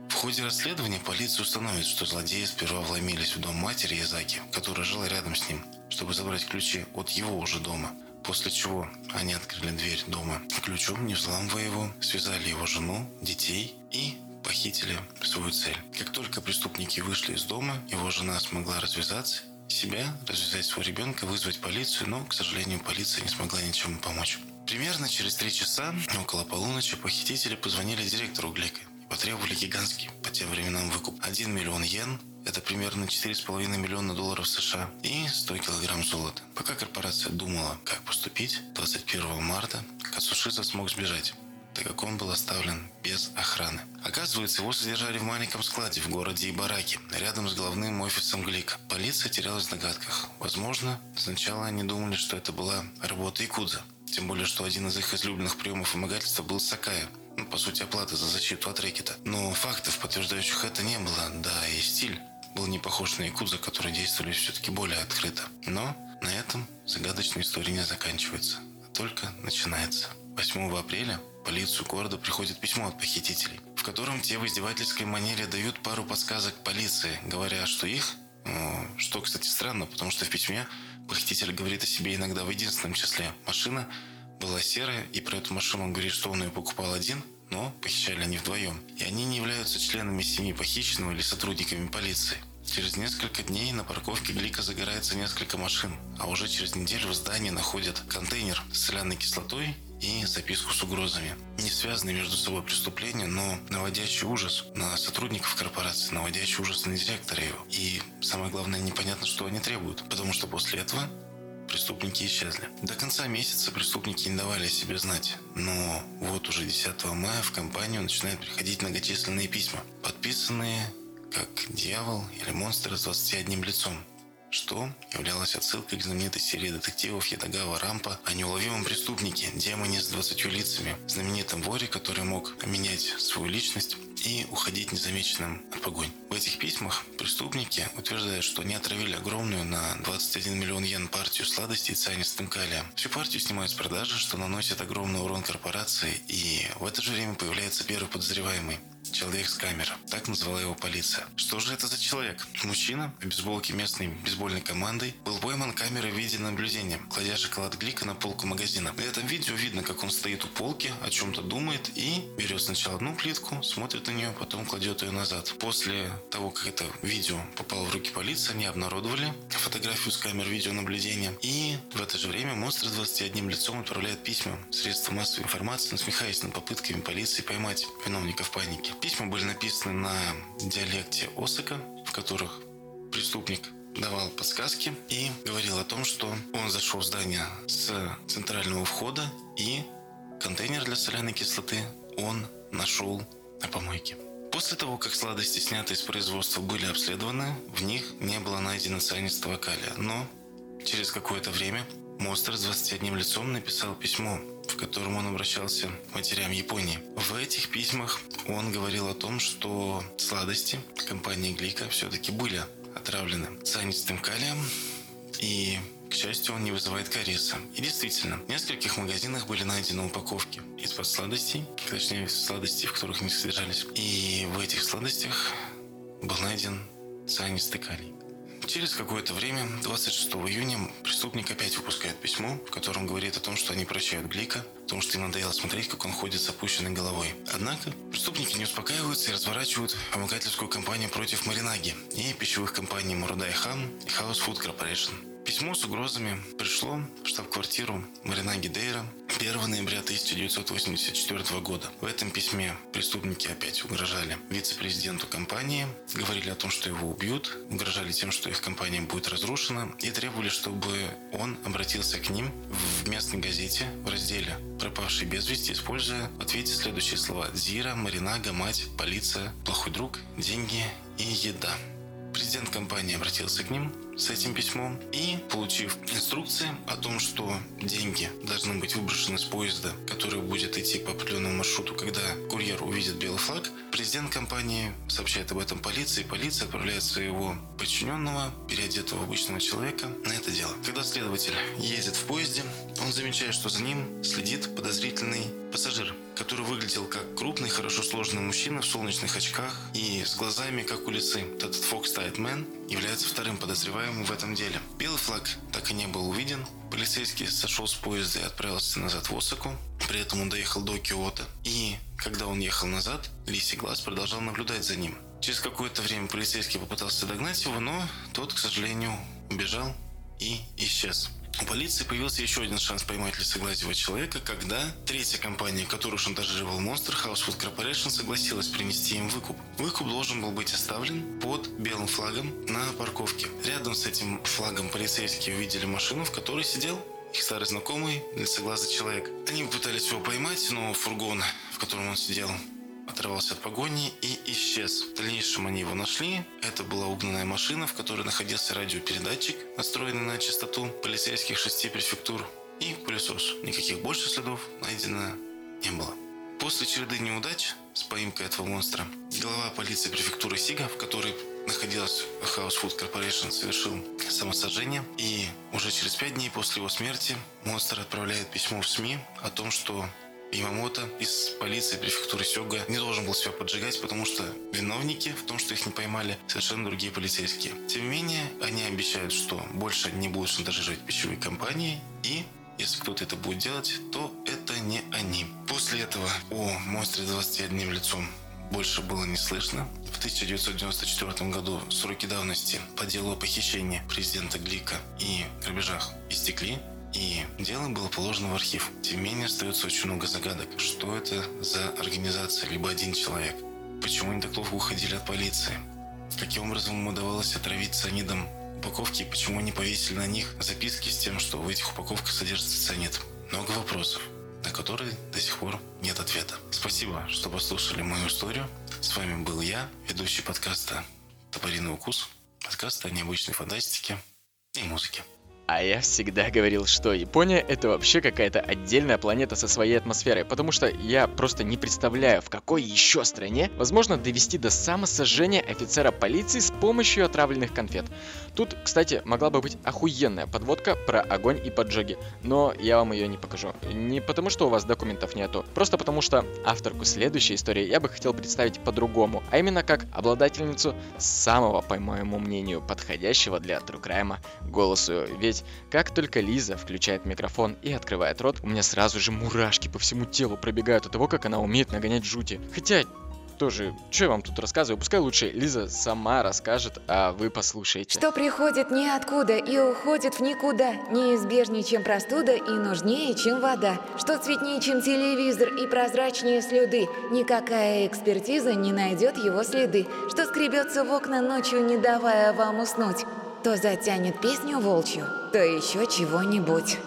В ходе расследования полиция установит, что злодеи сперва вломились в дом матери Изаки, которая жила рядом с ним, чтобы забрать ключи от его уже дома. После чего они открыли дверь дома ключом, не взламывая его, связали его жену, детей и похитили свою цель. Как только преступники вышли из дома, его жена смогла развязаться, себя, развязать своего ребенка, вызвать полицию, но, к сожалению, полиция не смогла ничем помочь. Примерно через три часа, около полуночи, похитители позвонили директору Глика и потребовали гигантский по тем временам выкуп 1 миллион йен, это примерно 4,5 миллиона долларов США и 100 килограмм золота. Пока корпорация думала, как поступить, 21 марта Кацушиса смог сбежать так как он был оставлен без охраны. Оказывается, его содержали в маленьком складе в городе Ибараки, рядом с главным офисом Глика. Полиция терялась в догадках. Возможно, сначала они думали, что это была работа Якудза. Тем более, что один из их излюбленных приемов вымогательства был Сакая. Ну, по сути, оплата за защиту от рэкета. Но фактов, подтверждающих это, не было. Да, и стиль был не похож на Якудза, которые действовали все-таки более открыто. Но на этом загадочная история не заканчивается, а только начинается. 8 апреля полицию города приходит письмо от похитителей, в котором те в издевательской манере дают пару подсказок полиции, говоря, что их, ну, что, кстати, странно, потому что в письме похититель говорит о себе иногда в единственном числе. Машина была серая, и про эту машину он говорит, что он ее покупал один, но похищали они вдвоем. И они не являются членами семьи похищенного или сотрудниками полиции. Через несколько дней на парковке Глика загорается несколько машин, а уже через неделю в здании находят контейнер с соляной кислотой и записку с угрозами. Не связанные между собой преступления, но наводящий ужас на сотрудников корпорации, наводящий ужас на директора его. И самое главное, непонятно, что они требуют, потому что после этого преступники исчезли. До конца месяца преступники не давали о себе знать, но вот уже 10 мая в компанию начинают приходить многочисленные письма, подписанные как «Дьявол» или «Монстр с 21 лицом», что являлось отсылкой к знаменитой серии детективов Ядагава Рампа о неуловимом преступнике, демоне с 20 лицами, знаменитом воре, который мог менять свою личность и уходить незамеченным от погонь. В этих письмах преступники утверждают, что они отравили огромную на 21 миллион йен партию сладостей цианистым калием. Всю партию снимают с продажи, что наносит огромный урон корпорации, и в это же время появляется первый подозреваемый человек с камеры. Так назвала его полиция. Что же это за человек? Мужчина в бейсболке местной бейсбольной командой был пойман камерой видеонаблюдения, кладя шоколад Глика на полку магазина. На этом видео видно, как он стоит у полки, о чем-то думает и берет сначала одну плитку, смотрит на нее, потом кладет ее назад. После того, как это видео попало в руки полиции, они обнародовали фотографию с камер видеонаблюдения. И в это же время монстр с 21 лицом отправляет письма в средства массовой информации, насмехаясь над попытками полиции поймать виновников паники. Письма были написаны на диалекте Осака, в которых преступник давал подсказки и говорил о том, что он зашел в здание с центрального входа и контейнер для соляной кислоты он нашел на помойке. После того, как сладости, снятые из производства, были обследованы, в них не было найдено цианистого калия. Но через какое-то время монстр с 21 лицом написал письмо, в котором он обращался к матерям Японии. В этих письмах он говорил о том, что сладости компании Глика все-таки были отравлены цианистым калием, и к счастью, он не вызывает кариеса. И действительно, в нескольких магазинах были найдены упаковки из-под сладостей, точнее, сладостей, в которых они содержались. И в этих сладостях был найден цианистый калий. Через какое-то время, 26 июня, преступник опять выпускает письмо, в котором говорит о том, что они прощают Глика, потому что им надоело смотреть, как он ходит с опущенной головой. Однако, преступники не успокаиваются и разворачивают помогательскую кампанию против Маринаги и пищевых компаний Мурадай Хан и House Food Corporation. Письмо с угрозами пришло в штаб-квартиру Маринаги Дейра 1 ноября 1984 года. В этом письме преступники опять угрожали вице-президенту компании, говорили о том, что его убьют, угрожали тем, что их компания будет разрушена и требовали, чтобы он обратился к ним в местной газете в разделе «Пропавший без вести», используя в ответе следующие слова «Зира», «Маринага», «Мать», «Полиция», «Плохой друг», «Деньги» и «Еда». Президент компании обратился к ним, с этим письмом и, получив инструкции о том, что деньги должны быть выброшены с поезда, который будет идти по определенному маршруту, когда курьер увидит белый флаг, президент компании сообщает об этом полиции, полиция отправляет своего подчиненного, переодетого обычного человека, на это дело. Когда следователь ездит в поезде, он замечает, что за ним следит подозрительный пассажир, который выглядел как крупный, хорошо сложенный мужчина в солнечных очках и с глазами, как у лисы. Этот Фокс Тайтмен является вторым подозреваемым в этом деле. Белый флаг так и не был увиден. Полицейский сошел с поезда и отправился назад в Осаку. При этом он доехал до Киота. И когда он ехал назад, Лиси Глаз продолжал наблюдать за ним. Через какое-то время полицейский попытался догнать его, но тот, к сожалению, убежал и исчез. У полиции появился еще один шанс поймать лесоглазого человека, когда третья компания, которую шантажировал Monster House Food Corporation, согласилась принести им выкуп. Выкуп должен был быть оставлен под белым флагом на парковке. Рядом с этим флагом полицейские увидели машину, в которой сидел их старый знакомый, лесоглазый человек. Они пытались его поймать, но фургон, в котором он сидел, оторвался от погони и исчез. В дальнейшем они его нашли. Это была угнанная машина, в которой находился радиопередатчик, настроенный на частоту полицейских шести префектур, и пылесос. Никаких больше следов найдено не было. После череды неудач с поимкой этого монстра, глава полиции префектуры Сига, в которой находилась House Food Corporation, совершил самосожжение. И уже через пять дней после его смерти монстр отправляет письмо в СМИ о том, что Ямамото из полиции префектуры Сёга не должен был себя поджигать, потому что виновники в том, что их не поймали, совершенно другие полицейские. Тем не менее, они обещают, что больше не будут шантажировать пищевые компании и если кто-то это будет делать, то это не они. После этого о монстре 21 лицом больше было не слышно. В 1994 году сроки давности по делу о похищении президента Глика и грабежах истекли. И дело было положено в архив. Тем не менее, остается очень много загадок. Что это за организация, либо один человек? Почему они так ловко уходили от полиции? Каким образом им удавалось отравить цианидом упаковки и почему они повесили на них записки с тем, что в этих упаковках содержится цианид? Много вопросов, на которые до сих пор нет ответа. Спасибо, что послушали мою историю. С вами был я, ведущий подкаста «Топориный укус», подкаста о необычной фантастике и музыке. А я всегда говорил, что Япония это вообще какая-то отдельная планета со своей атмосферой, потому что я просто не представляю, в какой еще стране возможно довести до самосожжения офицера полиции с помощью отравленных конфет. Тут, кстати, могла бы быть охуенная подводка про огонь и поджоги, но я вам ее не покажу. Не потому, что у вас документов нету, просто потому что авторку следующей истории я бы хотел представить по-другому, а именно как обладательницу самого, по моему мнению, подходящего для True Crime голосу. Ведь есть, как только Лиза включает микрофон и открывает рот, у меня сразу же мурашки по всему телу пробегают от того, как она умеет нагонять жути. Хотя, тоже, что я вам тут рассказываю, пускай лучше Лиза сама расскажет, а вы послушайте. Что приходит ниоткуда и уходит в никуда, неизбежнее, чем простуда и нужнее, чем вода. Что цветнее, чем телевизор и прозрачнее слюды, никакая экспертиза не найдет его следы. Что скребется в окна ночью, не давая вам уснуть то затянет песню волчью, то еще чего-нибудь.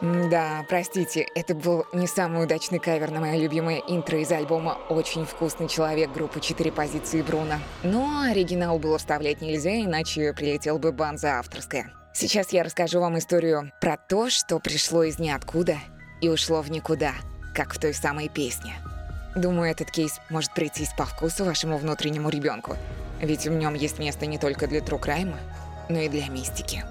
Да, простите, это был не самый удачный кавер на мое любимое интро из альбома «Очень вкусный человек» группы «Четыре позиции Бруно». Но оригинал было вставлять нельзя, иначе прилетел бы бан за авторское. Сейчас я расскажу вам историю про то, что пришло из ниоткуда и ушло в никуда, как в той самой песне. Думаю, этот кейс может прийтись по вкусу вашему внутреннему ребенку, ведь в нем есть место не только для true crime а, но и для мистики.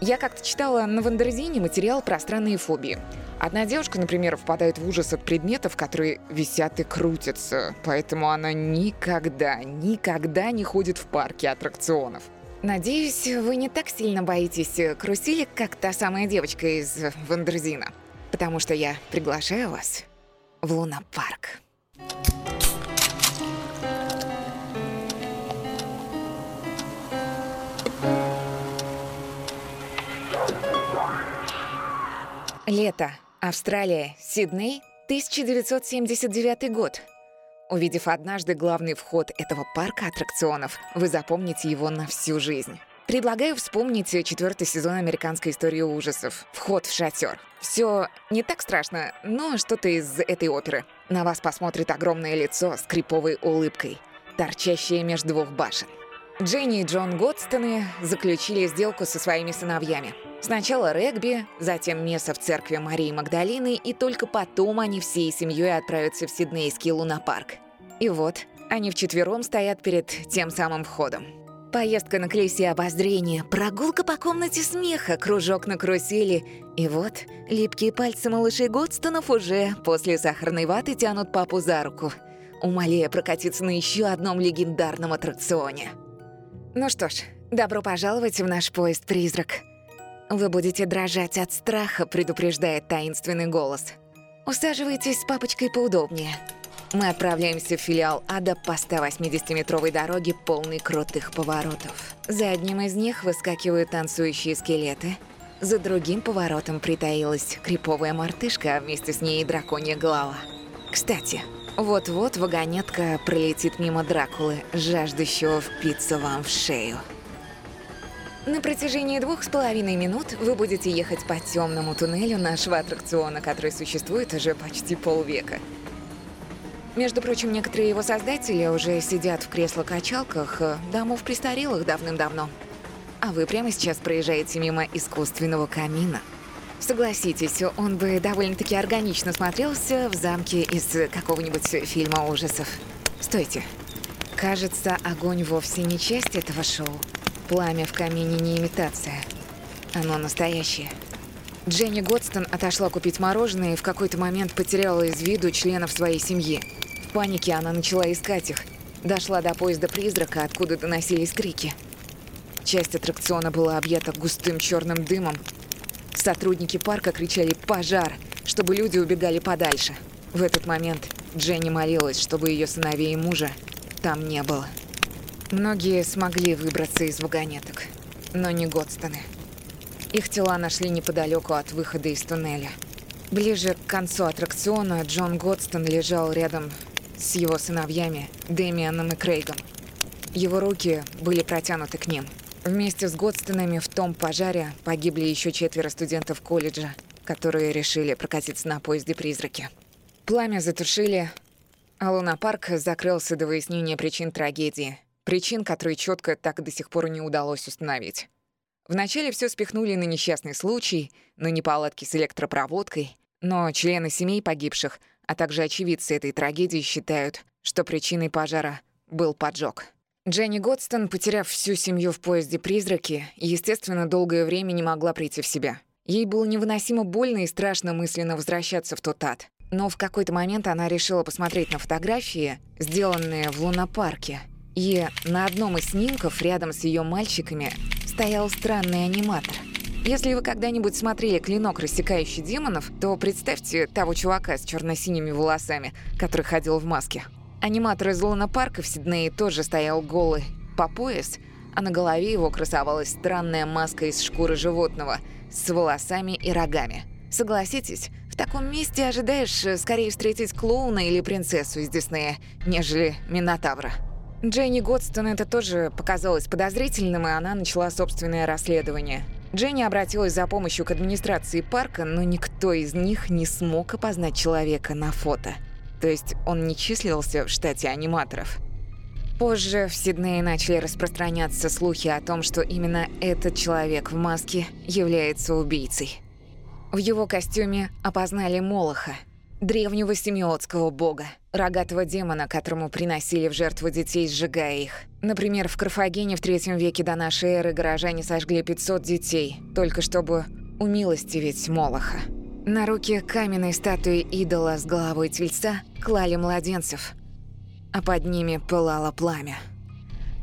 Я как-то читала на Wonderzine материал про странные фобии. Одна девушка, например, впадает в ужас от предметов, которые висят и крутятся, поэтому она никогда, никогда не ходит в парке аттракционов. Надеюсь, вы не так сильно боитесь карусели, как та самая девочка из Wonderzine, потому что я приглашаю вас в Луна-парк. Лето. Австралия. Сидней. 1979 год. Увидев однажды главный вход этого парка аттракционов, вы запомните его на всю жизнь. Предлагаю вспомнить четвертый сезон американской истории ужасов. Вход в шатер. Все не так страшно, но что-то из этой оперы. На вас посмотрит огромное лицо с криповой улыбкой, торчащее между двух башен. Дженни и Джон Годстоны заключили сделку со своими сыновьями. Сначала регби, затем месса в церкви Марии Магдалины, и только потом они всей семьей отправятся в Сиднейский лунопарк. И вот, они вчетвером стоят перед тем самым входом. Поездка на колесе обозрения, прогулка по комнате смеха, кружок на карусели. И вот липкие пальцы малышей Годстонов уже после сахарной ваты тянут папу за руку, умоляя прокатиться на еще одном легендарном аттракционе. Ну что ж, добро пожаловать в наш поезд-призрак. Вы будете дрожать от страха, предупреждает таинственный голос. Усаживайтесь с папочкой поудобнее. Мы отправляемся в филиал Ада по 180-метровой дороге, полной крутых поворотов. За одним из них выскакивают танцующие скелеты. За другим поворотом притаилась криповая мартышка, а вместе с ней и драконья голова. Кстати, вот-вот вагонетка пролетит мимо Дракулы, жаждущего впиться вам в шею. На протяжении двух с половиной минут вы будете ехать по темному туннелю нашего аттракциона, который существует уже почти полвека. Между прочим, некоторые его создатели уже сидят в креслах-качалках э, домов престарелых давным-давно. А вы прямо сейчас проезжаете мимо искусственного камина. Согласитесь, он бы довольно-таки органично смотрелся в замке из какого-нибудь фильма ужасов. Стойте. Кажется, огонь вовсе не часть этого шоу. Пламя в камине не имитация. Оно настоящее. Дженни Годстон отошла купить мороженое и в какой-то момент потеряла из виду членов своей семьи. В панике она начала искать их. Дошла до поезда призрака, откуда доносились крики. Часть аттракциона была объята густым черным дымом. Сотрудники парка кричали «Пожар!», чтобы люди убегали подальше. В этот момент Дженни молилась, чтобы ее сыновей и мужа там не было. Многие смогли выбраться из вагонеток, но не Годстоны. Их тела нашли неподалеку от выхода из туннеля. Ближе к концу аттракциона Джон Годстон лежал рядом с его сыновьями Дэмианом и Крейгом. Его руки были протянуты к ним. Вместе с Годстонами в том пожаре погибли еще четверо студентов колледжа, которые решили прокатиться на поезде «Призраки». Пламя затушили, а лунопарк закрылся до выяснения причин трагедии – Причин, которые четко так до сих пор не удалось установить. Вначале все спихнули на несчастный случай, на неполадки с электропроводкой, но члены семей погибших, а также очевидцы этой трагедии считают, что причиной пожара был поджог. Дженни Годстон, потеряв всю семью в поезде «Призраки», естественно, долгое время не могла прийти в себя. Ей было невыносимо больно и страшно мысленно возвращаться в тот ад. Но в какой-то момент она решила посмотреть на фотографии, сделанные в лунопарке, и на одном из снимков рядом с ее мальчиками стоял странный аниматор. Если вы когда-нибудь смотрели «Клинок, рассекающий демонов», то представьте того чувака с черно-синими волосами, который ходил в маске. Аниматор из Луна-парка в Сиднее тоже стоял голый, по пояс, а на голове его красовалась странная маска из шкуры животного с волосами и рогами. Согласитесь, в таком месте ожидаешь э, скорее встретить клоуна или принцессу из Диснея, нежели Минотавра. Дженни Годстон это тоже показалось подозрительным, и она начала собственное расследование. Дженни обратилась за помощью к администрации парка, но никто из них не смог опознать человека на фото. То есть он не числился в штате аниматоров. Позже в Сиднее начали распространяться слухи о том, что именно этот человек в маске является убийцей. В его костюме опознали Молоха – древнего семиотского бога, рогатого демона, которому приносили в жертву детей, сжигая их. Например, в Карфагене в третьем веке до нашей эры горожане сожгли 500 детей, только чтобы умилостивить Молоха. На руки каменной статуи идола с головой тельца клали младенцев, а под ними пылало пламя.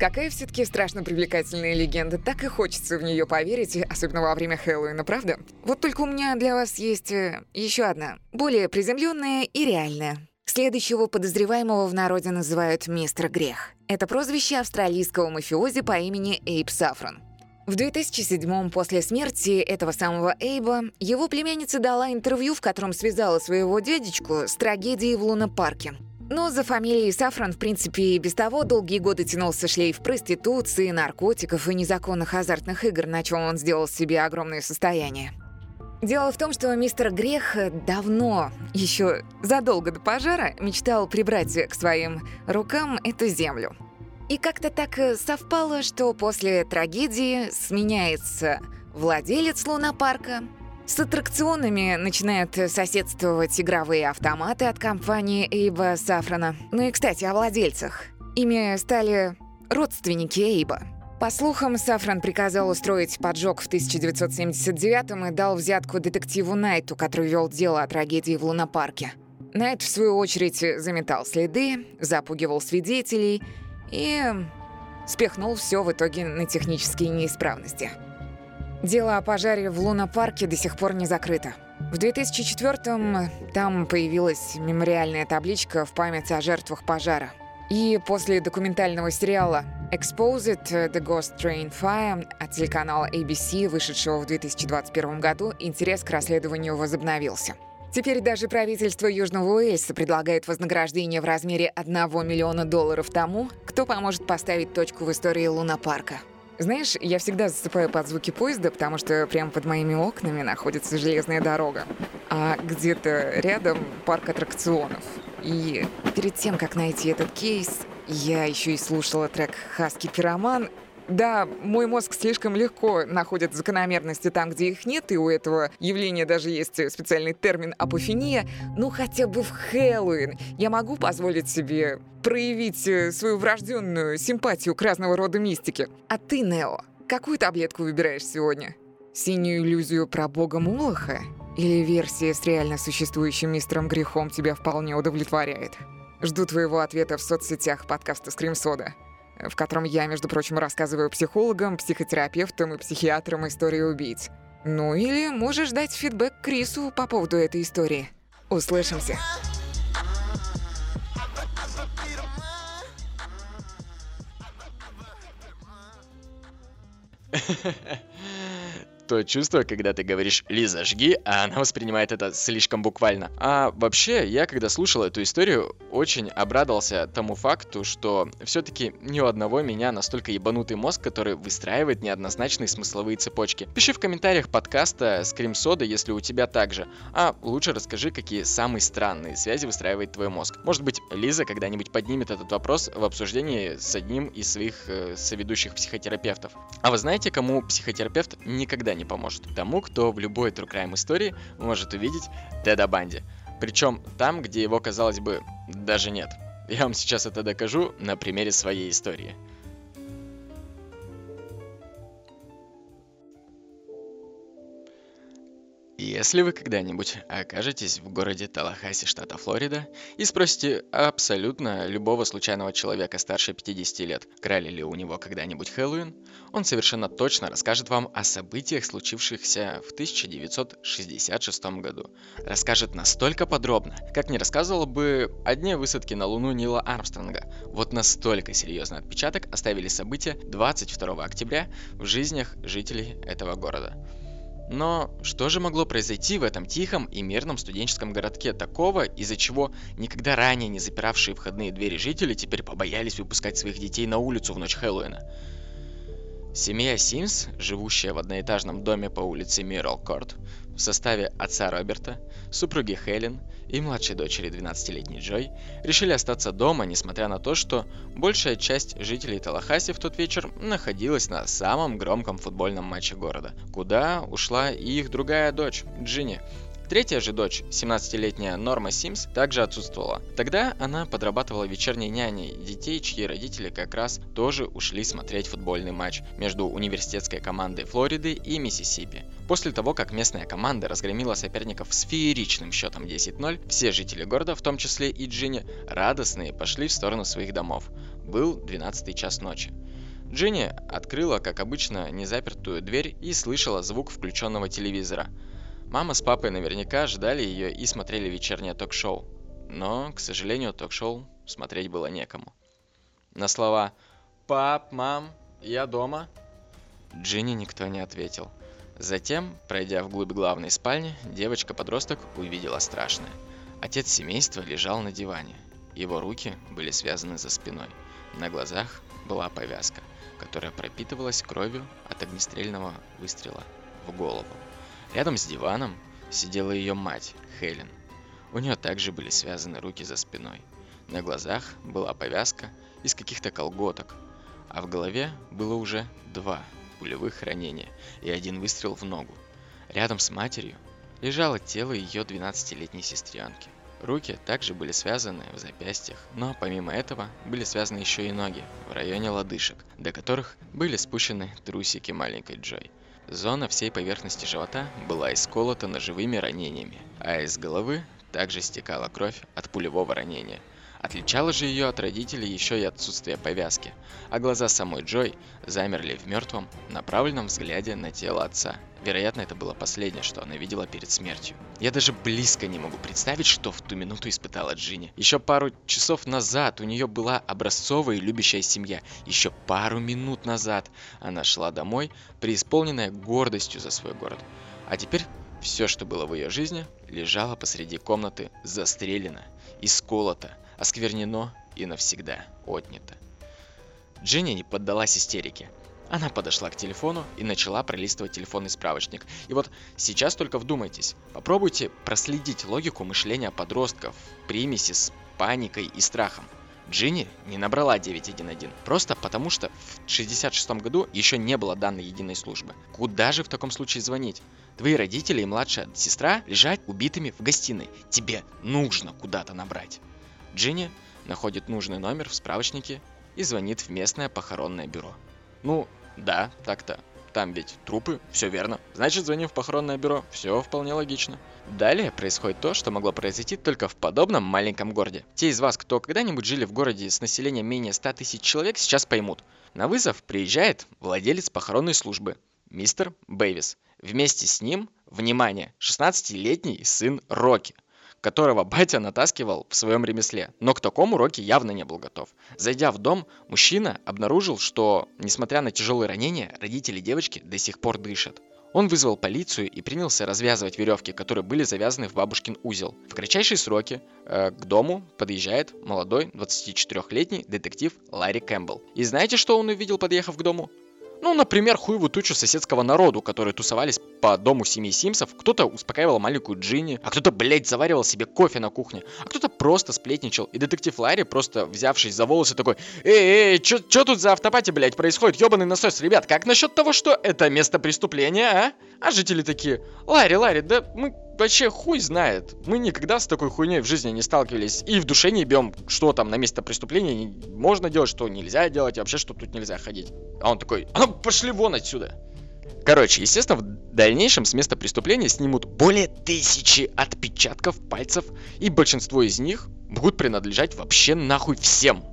Какая все-таки страшно привлекательная легенда, так и хочется в нее поверить, особенно во время Хэллоуина, правда? Вот только у меня для вас есть э, еще одна, более приземленная и реальная. Следующего подозреваемого в народе называют «Мистер Грех». Это прозвище австралийского мафиози по имени Эйб Сафрон. В 2007-м, после смерти этого самого Эйба, его племянница дала интервью, в котором связала своего дядечку с трагедией в Луна-парке. Но за фамилией Сафран, в принципе, и без того долгие годы тянулся шлейф проституции, наркотиков и незаконных азартных игр, на чем он сделал себе огромное состояние. Дело в том, что мистер Грех давно, еще задолго до пожара, мечтал прибрать к своим рукам эту землю. И как-то так э, совпало, что после трагедии сменяется владелец лунопарка, с аттракционами начинают соседствовать игровые автоматы от компании Эйба Сафрана. Ну и, кстати, о владельцах. Ими стали родственники Эйба. По слухам, Сафран приказал устроить поджог в 1979 и дал взятку детективу Найту, который вел дело о трагедии в лунопарке. Найт, в свою очередь, заметал следы, запугивал свидетелей и спихнул все в итоге на технические неисправности. Дело о пожаре в Луна-парке до сих пор не закрыто. В 2004-м там появилась мемориальная табличка в память о жертвах пожара. И после документального сериала Exposed The Ghost Train Fire от телеканала ABC, вышедшего в 2021 году, интерес к расследованию возобновился. Теперь даже правительство Южного Уэльса предлагает вознаграждение в размере 1 миллиона долларов тому, кто поможет поставить точку в истории Луна-парка. Знаешь, я всегда засыпаю под звуки поезда, потому что прямо под моими окнами находится железная дорога. А где-то рядом парк аттракционов. И перед тем, как найти этот кейс, я еще и слушала трек «Хаски Пироман», да, мой мозг слишком легко находит закономерности там, где их нет, и у этого явления даже есть специальный термин апофения. Ну, хотя бы в Хэллоуин я могу позволить себе проявить э, свою врожденную симпатию к разного рода мистике. А ты, Нео, какую таблетку выбираешь сегодня? Синюю иллюзию про бога Молоха? Или версия с реально существующим мистером Грехом тебя вполне удовлетворяет? Жду твоего ответа в соцсетях подкаста «Скримсода» в котором я, между прочим, рассказываю психологам, психотерапевтам и психиатрам истории убийц. Ну или можешь дать фидбэк Крису по поводу этой истории. Услышимся. то чувство, когда ты говоришь «Лиза, жги», а она воспринимает это слишком буквально. А вообще, я когда слушал эту историю, очень обрадовался тому факту, что все-таки ни у одного меня настолько ебанутый мозг, который выстраивает неоднозначные смысловые цепочки. Пиши в комментариях подкаста Скрим Сода, если у тебя так же. А лучше расскажи, какие самые странные связи выстраивает твой мозг. Может быть, Лиза когда-нибудь поднимет этот вопрос в обсуждении с одним из своих э, соведущих психотерапевтов. А вы знаете, кому психотерапевт никогда не поможет? Тому, кто в любой True Crime истории может увидеть Теда Банди. Причем там, где его, казалось бы, даже нет. Я вам сейчас это докажу на примере своей истории. Если вы когда-нибудь окажетесь в городе Талахаси, штата Флорида, и спросите абсолютно любого случайного человека старше 50 лет, крали ли у него когда-нибудь Хэллоуин, он совершенно точно расскажет вам о событиях, случившихся в 1966 году. Расскажет настолько подробно, как не рассказывал бы о дне высадки на Луну Нила Армстронга. Вот настолько серьезный отпечаток оставили события 22 октября в жизнях жителей этого города. Но что же могло произойти в этом тихом и мирном студенческом городке такого, из-за чего никогда ранее не запиравшие входные двери жители теперь побоялись выпускать своих детей на улицу в ночь Хэллоуина? Семья Симс, живущая в одноэтажном доме по улице Миррел Корт, в составе отца Роберта, супруги Хелен и младшей дочери 12-летней Джой решили остаться дома, несмотря на то, что большая часть жителей Талахаси в тот вечер находилась на самом громком футбольном матче города, куда ушла и их другая дочь, Джинни, Третья же дочь, 17-летняя Норма Симс, также отсутствовала. Тогда она подрабатывала вечерней няней детей, чьи родители как раз тоже ушли смотреть футбольный матч между университетской командой Флориды и Миссисипи. После того, как местная команда разгромила соперников с фееричным счетом 10-0, все жители города, в том числе и Джинни, радостные пошли в сторону своих домов. Был 12 час ночи. Джинни открыла, как обычно, незапертую дверь и слышала звук включенного телевизора – Мама с папой наверняка ждали ее и смотрели вечернее ток-шоу. Но, к сожалению, ток-шоу смотреть было некому. На слова «Пап, мам, я дома» Джинни никто не ответил. Затем, пройдя вглубь главной спальни, девочка-подросток увидела страшное. Отец семейства лежал на диване. Его руки были связаны за спиной. На глазах была повязка, которая пропитывалась кровью от огнестрельного выстрела в голову. Рядом с диваном сидела ее мать, Хелен. У нее также были связаны руки за спиной. На глазах была повязка, из каких-то колготок, а в голове было уже два пулевых ранения и один выстрел в ногу. Рядом с матерью лежало тело ее 12-летней сестренки. Руки также были связаны в запястьях, но помимо этого были связаны еще и ноги в районе лодыжек, до которых были спущены трусики маленькой Джой. Зона всей поверхности живота была исколота ножевыми ранениями, а из головы также стекала кровь от пулевого ранения. Отличало же ее от родителей еще и отсутствие повязки, а глаза самой Джой замерли в мертвом, направленном взгляде на тело отца. Вероятно, это было последнее, что она видела перед смертью. Я даже близко не могу представить, что в ту минуту испытала Джинни. Еще пару часов назад у нее была образцовая и любящая семья. Еще пару минут назад она шла домой, преисполненная гордостью за свой город. А теперь все, что было в ее жизни, лежало посреди комнаты застрелено, исколото, осквернено и навсегда отнято. Дженни не поддалась истерике. Она подошла к телефону и начала пролистывать телефонный справочник. И вот сейчас только вдумайтесь. Попробуйте проследить логику мышления подростков, примеси с паникой и страхом. Джинни не набрала 911, просто потому что в 66 году еще не было данной единой службы. Куда же в таком случае звонить? Твои родители и младшая сестра лежат убитыми в гостиной. Тебе нужно куда-то набрать. Джинни находит нужный номер в справочнике и звонит в местное похоронное бюро. Ну, да, так-то. Там ведь трупы, все верно. Значит, звоним в похоронное бюро. Все вполне логично. Далее происходит то, что могло произойти только в подобном маленьком городе. Те из вас, кто когда-нибудь жили в городе с населением менее 100 тысяч человек, сейчас поймут. На вызов приезжает владелец похоронной службы, мистер Бэйвис. Вместе с ним, внимание, 16-летний сын Рокки – которого батя натаскивал в своем ремесле, но к такому Рокки явно не был готов. Зайдя в дом, мужчина обнаружил, что, несмотря на тяжелые ранения, родители девочки до сих пор дышат. Он вызвал полицию и принялся развязывать веревки, которые были завязаны в бабушкин узел. В кратчайшие сроки э, к дому подъезжает молодой 24-летний детектив Ларри Кэмпбелл. И знаете, что он увидел, подъехав к дому? Ну, например, хуевую тучу соседского народу, которые тусовались по дому семьи Симсов. Кто-то успокаивал маленькую Джинни, а кто-то, блядь, заваривал себе кофе на кухне, а кто-то просто сплетничал. И детектив Ларри, просто взявшись за волосы, такой, эй, эй, чё, чё тут за автопати, блядь, происходит? Ёбаный насос, ребят, как насчет того, что это место преступления, а? А жители такие, Ларри, Ларри, да мы вообще хуй знает. Мы никогда с такой хуйней в жизни не сталкивались. И в душе не бьем, что там на место преступления можно делать, что нельзя делать, и вообще, что тут нельзя ходить. А он такой, а ну пошли вон отсюда. Короче, естественно, в дальнейшем с места преступления снимут более тысячи отпечатков пальцев, и большинство из них будут принадлежать вообще нахуй всем.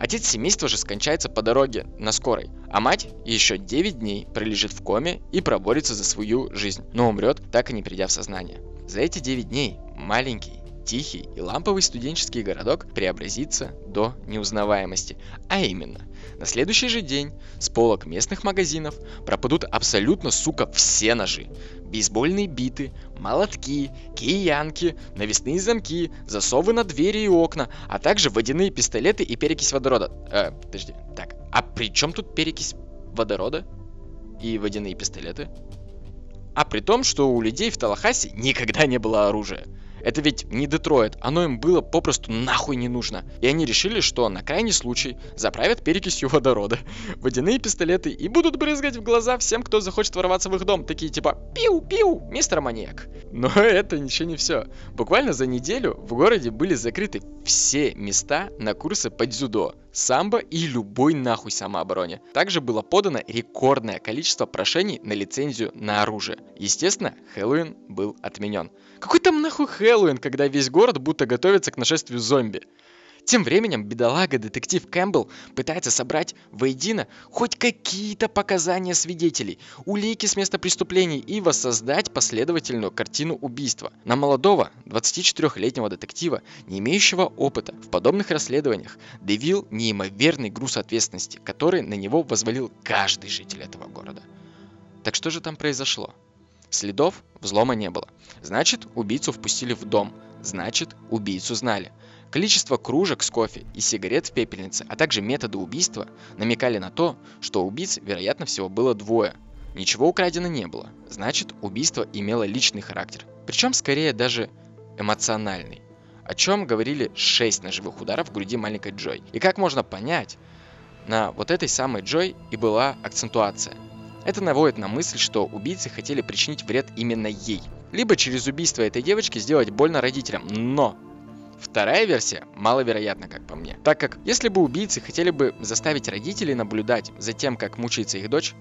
Отец семейства же скончается по дороге на скорой, а мать еще 9 дней пролежит в коме и проборется за свою жизнь, но умрет, так и не придя в сознание. За эти 9 дней маленький, тихий и ламповый студенческий городок преобразится до неузнаваемости. А именно, на следующий же день с полок местных магазинов пропадут абсолютно, сука, все ножи. Бейсбольные биты, молотки, киянки, навесные замки, засовы на двери и окна, а также водяные пистолеты и перекись водорода. Э, подожди, так, а при чем тут перекись водорода и водяные пистолеты? А при том, что у людей в Талахасе никогда не было оружия. Это ведь не Детройт, оно им было попросту нахуй не нужно. И они решили, что на крайний случай заправят перекисью водорода, водяные пистолеты и будут брызгать в глаза всем, кто захочет ворваться в их дом. Такие типа «Пиу-пиу, мистер маньяк». Но это еще не все. Буквально за неделю в городе были закрыты все места на курсы по дзюдо, самбо и любой нахуй самообороне. Также было подано рекордное количество прошений на лицензию на оружие. Естественно, Хэллоуин был отменен. Какой там нахуй Хэллоуин, когда весь город будто готовится к нашествию зомби? Тем временем бедолага-детектив Кэмпбелл пытается собрать воедино хоть какие-то показания свидетелей, улики с места преступлений и воссоздать последовательную картину убийства. На молодого, 24-летнего детектива, не имеющего опыта в подобных расследованиях, давил неимоверный груз ответственности, который на него возвалил каждый житель этого города. Так что же там произошло? Следов взлома не было. Значит, убийцу впустили в дом. Значит, убийцу знали. Количество кружек с кофе и сигарет в пепельнице, а также методы убийства намекали на то, что убийц, вероятно всего, было двое. Ничего украдено не было. Значит, убийство имело личный характер. Причем, скорее, даже эмоциональный. о чем говорили 6 ножевых ударов в груди маленькой Джой. И как можно понять, на вот этой самой Джой и была акцентуация. Это наводит на мысль, что убийцы хотели причинить вред именно ей. Либо через убийство этой девочки сделать больно родителям. Но Вторая версия маловероятна, как по мне. Так как, если бы убийцы хотели бы заставить родителей наблюдать за тем, как мучается их дочь,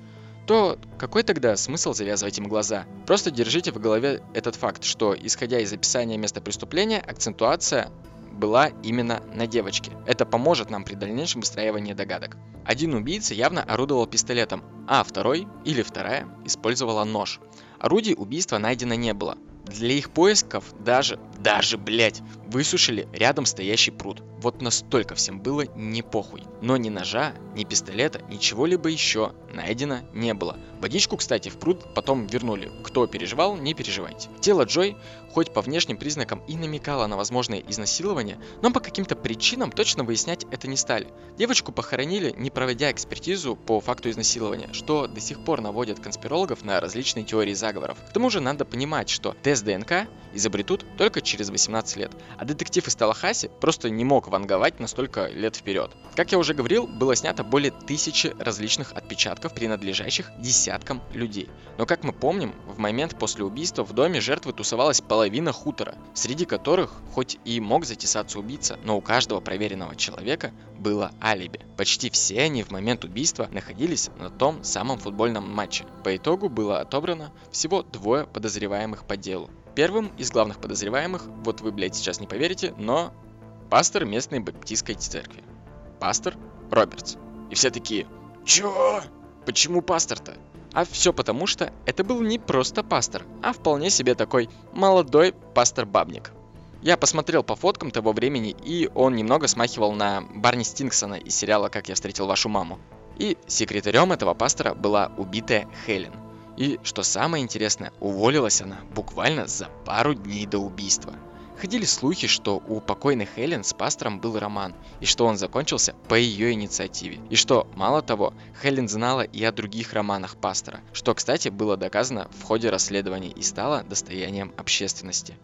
то какой тогда смысл завязывать им глаза? Просто держите в голове этот факт, что, исходя из описания места преступления, акцентуация была именно на девочке. Это поможет нам при дальнейшем выстраивании догадок. Один убийца явно орудовал пистолетом, а второй или вторая использовала нож. Орудий убийства найдено не было. Для их поисков даже, даже, блять, высушили рядом стоящий пруд. Вот настолько всем было не похуй. Но ни ножа, ни пистолета, ничего либо еще найдено не было. Водичку, кстати, в пруд потом вернули. Кто переживал, не переживайте. Тело Джой, хоть по внешним признакам и намекало на возможное изнасилование, но по каким-то причинам точно выяснять это не стали. Девочку похоронили, не проводя экспертизу по факту изнасилования, что до сих пор наводит конспирологов на различные теории заговоров. К тому же надо понимать, что тест ДНК изобретут только через 18 лет, а детектив из Талахаси просто не мог ванговать настолько лет вперед. Как я уже говорил, было снято более тысячи различных отпечатков, принадлежащих десяткам людей. Но как мы помним, в момент после убийства в доме жертвы тусовалась половина хутора, среди которых хоть и мог затесаться убийца, но у каждого проверенного человека было алиби. Почти все они в момент убийства находились на том самом футбольном матче. По итогу было отобрано всего двое подозреваемых по делу. Первым из главных подозреваемых, вот вы, блядь, сейчас не поверите, но пастор местной баптистской церкви. Пастор Робертс. И все такие, чё? Почему пастор-то? А все потому, что это был не просто пастор, а вполне себе такой молодой пастор-бабник. Я посмотрел по фоткам того времени, и он немного смахивал на Барни Стингсона из сериала «Как я встретил вашу маму». И секретарем этого пастора была убитая Хелен – и, что самое интересное, уволилась она буквально за пару дней до убийства. Ходили слухи, что у покойной Хелен с пастором был роман, и что он закончился по ее инициативе. И что, мало того, Хелен знала и о других романах пастора, что, кстати, было доказано в ходе расследования и стало достоянием общественности.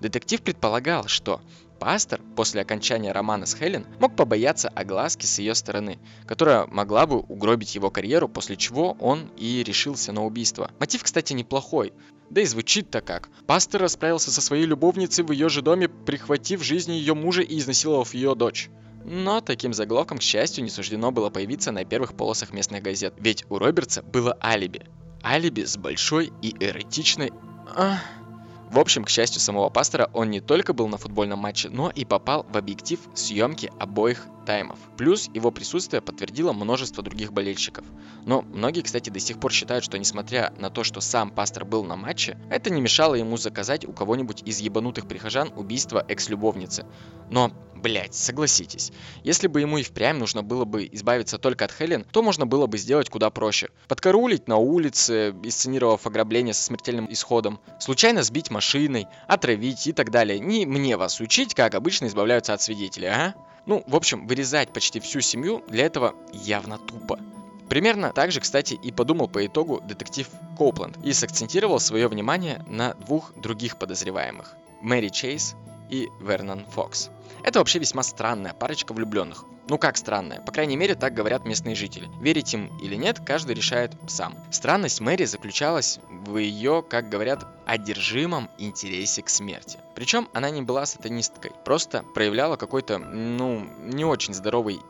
Детектив предполагал, что Пастор после окончания романа с Хелен мог побояться огласки с ее стороны, которая могла бы угробить его карьеру, после чего он и решился на убийство. Мотив, кстати, неплохой. Да и звучит-то как. Пастор расправился со своей любовницей в ее же доме, прихватив жизни ее мужа и изнасиловав ее дочь. Но таким заголовком, к счастью, не суждено было появиться на первых полосах местных газет. Ведь у Робертса было алиби. Алиби с большой и эротичной... Ах... В общем, к счастью самого пастора, он не только был на футбольном матче, но и попал в объектив съемки обоих таймов. Плюс его присутствие подтвердило множество других болельщиков. Но многие, кстати, до сих пор считают, что несмотря на то, что сам пастор был на матче, это не мешало ему заказать у кого-нибудь из ебанутых прихожан убийство экс-любовницы. Но, блять, согласитесь, если бы ему и впрямь нужно было бы избавиться только от Хелен, то можно было бы сделать куда проще. Подкорулить на улице, инсценировав ограбление со смертельным исходом, случайно сбить машиной, отравить и так далее. Не мне вас учить, как обычно избавляются от свидетелей, а? Ну, в общем, вырезать почти всю семью для этого явно тупо. Примерно так же, кстати, и подумал по итогу детектив Коупленд и сакцентировал свое внимание на двух других подозреваемых – Мэри Чейз и Вернон Фокс. Это вообще весьма странная парочка влюбленных. Ну как странная? По крайней мере, так говорят местные жители. Верить им или нет, каждый решает сам. Странность Мэри заключалась в ее, как говорят, одержимом интересе к смерти. Причем она не была сатанисткой, просто проявляла какой-то, ну, не очень здоровый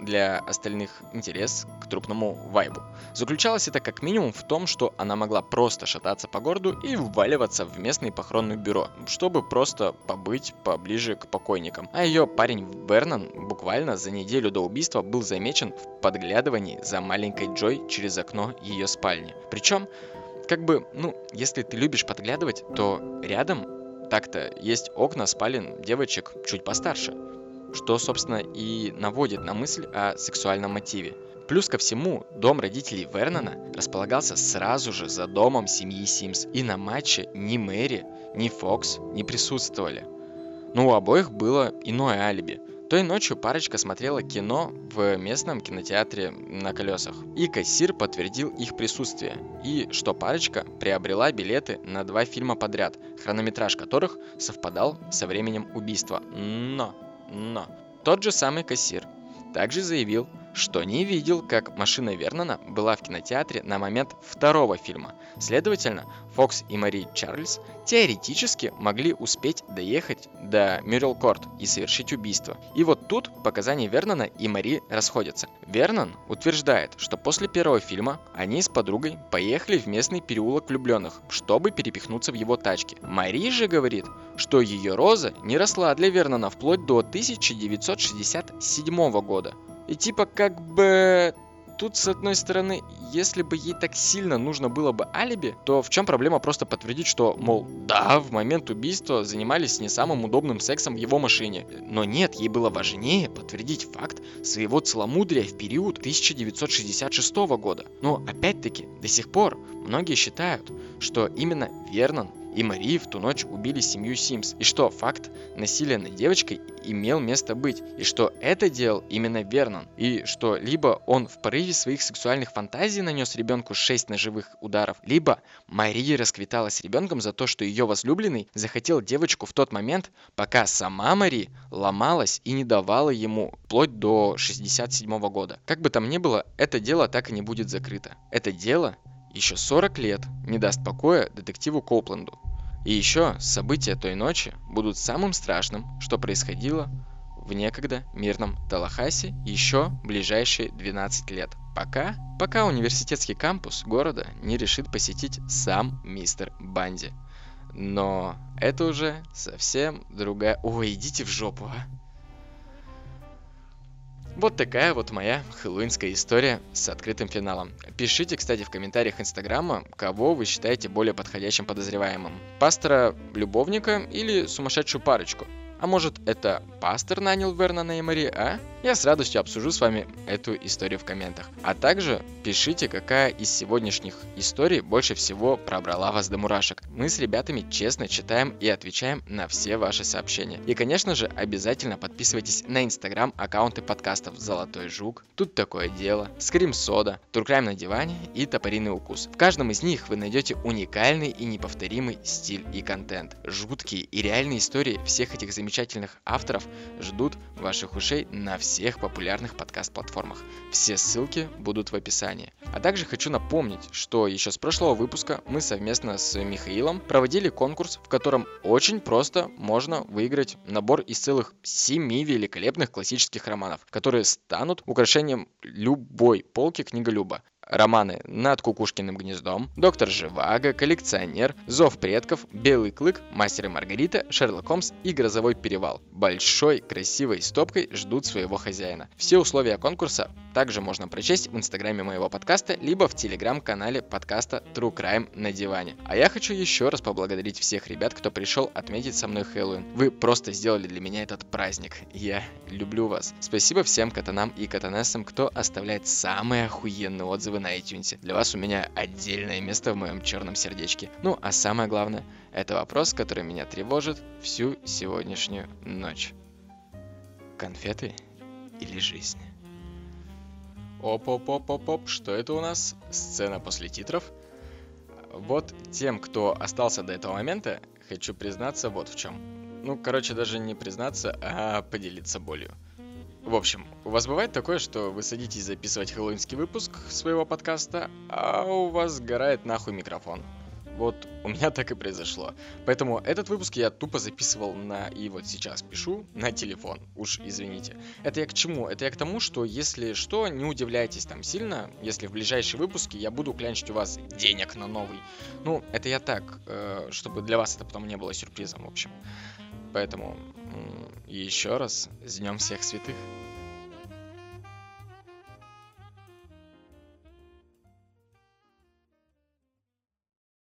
для остальных интерес к трупному вайбу. Заключалось это как минимум в том, что она могла просто шататься по городу и вваливаться в местное похоронное бюро, чтобы просто побыть поближе к покойникам. А ее парень Вернон буквально за неделю до убийства был замечен в подглядывании за маленькой Джой через окно ее спальни. Причем, как бы, ну, если ты любишь подглядывать, то рядом так-то есть окна спален девочек чуть постарше что, собственно, и наводит на мысль о сексуальном мотиве. Плюс ко всему, дом родителей Вернона располагался сразу же за домом семьи Симс, и на матче ни Мэри, ни Фокс не присутствовали. Но у обоих было иное алиби. Той ночью парочка смотрела кино в местном кинотеатре на колесах. И кассир подтвердил их присутствие. И что парочка приобрела билеты на два фильма подряд, хронометраж которых совпадал со временем убийства. Но, но, тот же самый кассир также заявил, что не видел, как машина Вернона была в кинотеатре на момент второго фильма. Следовательно, Фокс и Мари Чарльз теоретически могли успеть доехать до Мюррелкорт и совершить убийство. И вот тут показания Вернона и Мари расходятся. Вернон утверждает, что после первого фильма они с подругой поехали в местный переулок влюбленных, чтобы перепихнуться в его тачке. Мари же говорит, что ее роза не росла для Вернона вплоть до 1967 года. И типа как бы тут, с одной стороны, если бы ей так сильно нужно было бы алиби, то в чем проблема просто подтвердить, что, мол, да, в момент убийства занимались не самым удобным сексом в его машине. Но нет, ей было важнее подтвердить факт своего целомудрия в период 1966 года. Но опять-таки, до сих пор многие считают, что именно Вернон и Мари в ту ночь убили семью Симс, и что факт насилия над девочкой имел место быть, и что это делал именно Вернон, и что либо он в порыве своих сексуальных фантазий нанес ребенку 6 ножевых ударов, либо Мария расквиталась с ребенком за то, что ее возлюбленный захотел девочку в тот момент, пока сама Мари ломалась и не давала ему вплоть до 67 года. Как бы там ни было, это дело так и не будет закрыто. Это дело еще 40 лет не даст покоя детективу Коупленду. И еще события той ночи будут самым страшным, что происходило в некогда мирном Талахасе еще ближайшие 12 лет. Пока, пока университетский кампус города не решит посетить сам мистер Банди. Но это уже совсем другая... Ой, идите в жопу, а. Вот такая вот моя хэллоуинская история с открытым финалом. Пишите, кстати, в комментариях Инстаграма, кого вы считаете более подходящим подозреваемым. Пастора, любовника или сумасшедшую парочку. А может это пастор нанял Вернона и Мари, а? Я с радостью обсужу с вами эту историю в комментах. А также пишите, какая из сегодняшних историй больше всего пробрала вас до мурашек. Мы с ребятами честно читаем и отвечаем на все ваши сообщения. И, конечно же, обязательно подписывайтесь на инстаграм аккаунты подкастов «Золотой жук», «Тут такое дело», «Скрим Сода», «Туркрайм на диване» и «Топориный укус». В каждом из них вы найдете уникальный и неповторимый стиль и контент. Жуткие и реальные истории всех этих замечательных замечательных авторов ждут ваших ушей на всех популярных подкаст-платформах. Все ссылки будут в описании. А также хочу напомнить, что еще с прошлого выпуска мы совместно с Михаилом проводили конкурс, в котором очень просто можно выиграть набор из целых семи великолепных классических романов, которые станут украшением любой полки книголюба романы «Над кукушкиным гнездом», «Доктор Живаго», «Коллекционер», «Зов предков», «Белый клык», «Мастер и Маргарита», «Шерлок Холмс» и «Грозовой перевал». Большой красивой стопкой ждут своего хозяина. Все условия конкурса также можно прочесть в инстаграме моего подкаста, либо в телеграм-канале подкаста True Crime на диване. А я хочу еще раз поблагодарить всех ребят, кто пришел отметить со мной Хэллоуин. Вы просто сделали для меня этот праздник. Я люблю вас. Спасибо всем катанам и катанессам, кто оставляет самые охуенные отзывы отзывы на iTunes. Для вас у меня отдельное место в моем черном сердечке. Ну, а самое главное, это вопрос, который меня тревожит всю сегодняшнюю ночь. Конфеты или жизнь? Оп-оп-оп-оп-оп, что это у нас? Сцена после титров. Вот тем, кто остался до этого момента, хочу признаться вот в чем. Ну, короче, даже не признаться, а поделиться болью. В общем, у вас бывает такое, что вы садитесь записывать хэллоуинский выпуск своего подкаста, а у вас сгорает нахуй микрофон. Вот у меня так и произошло. Поэтому этот выпуск я тупо записывал на... И вот сейчас пишу на телефон. Уж извините. Это я к чему? Это я к тому, что если что, не удивляйтесь там сильно, если в ближайшие выпуски я буду клянчить у вас денег на новый. Ну, это я так, э, чтобы для вас это потом не было сюрпризом, в общем. Поэтому еще раз с Днем всех святых.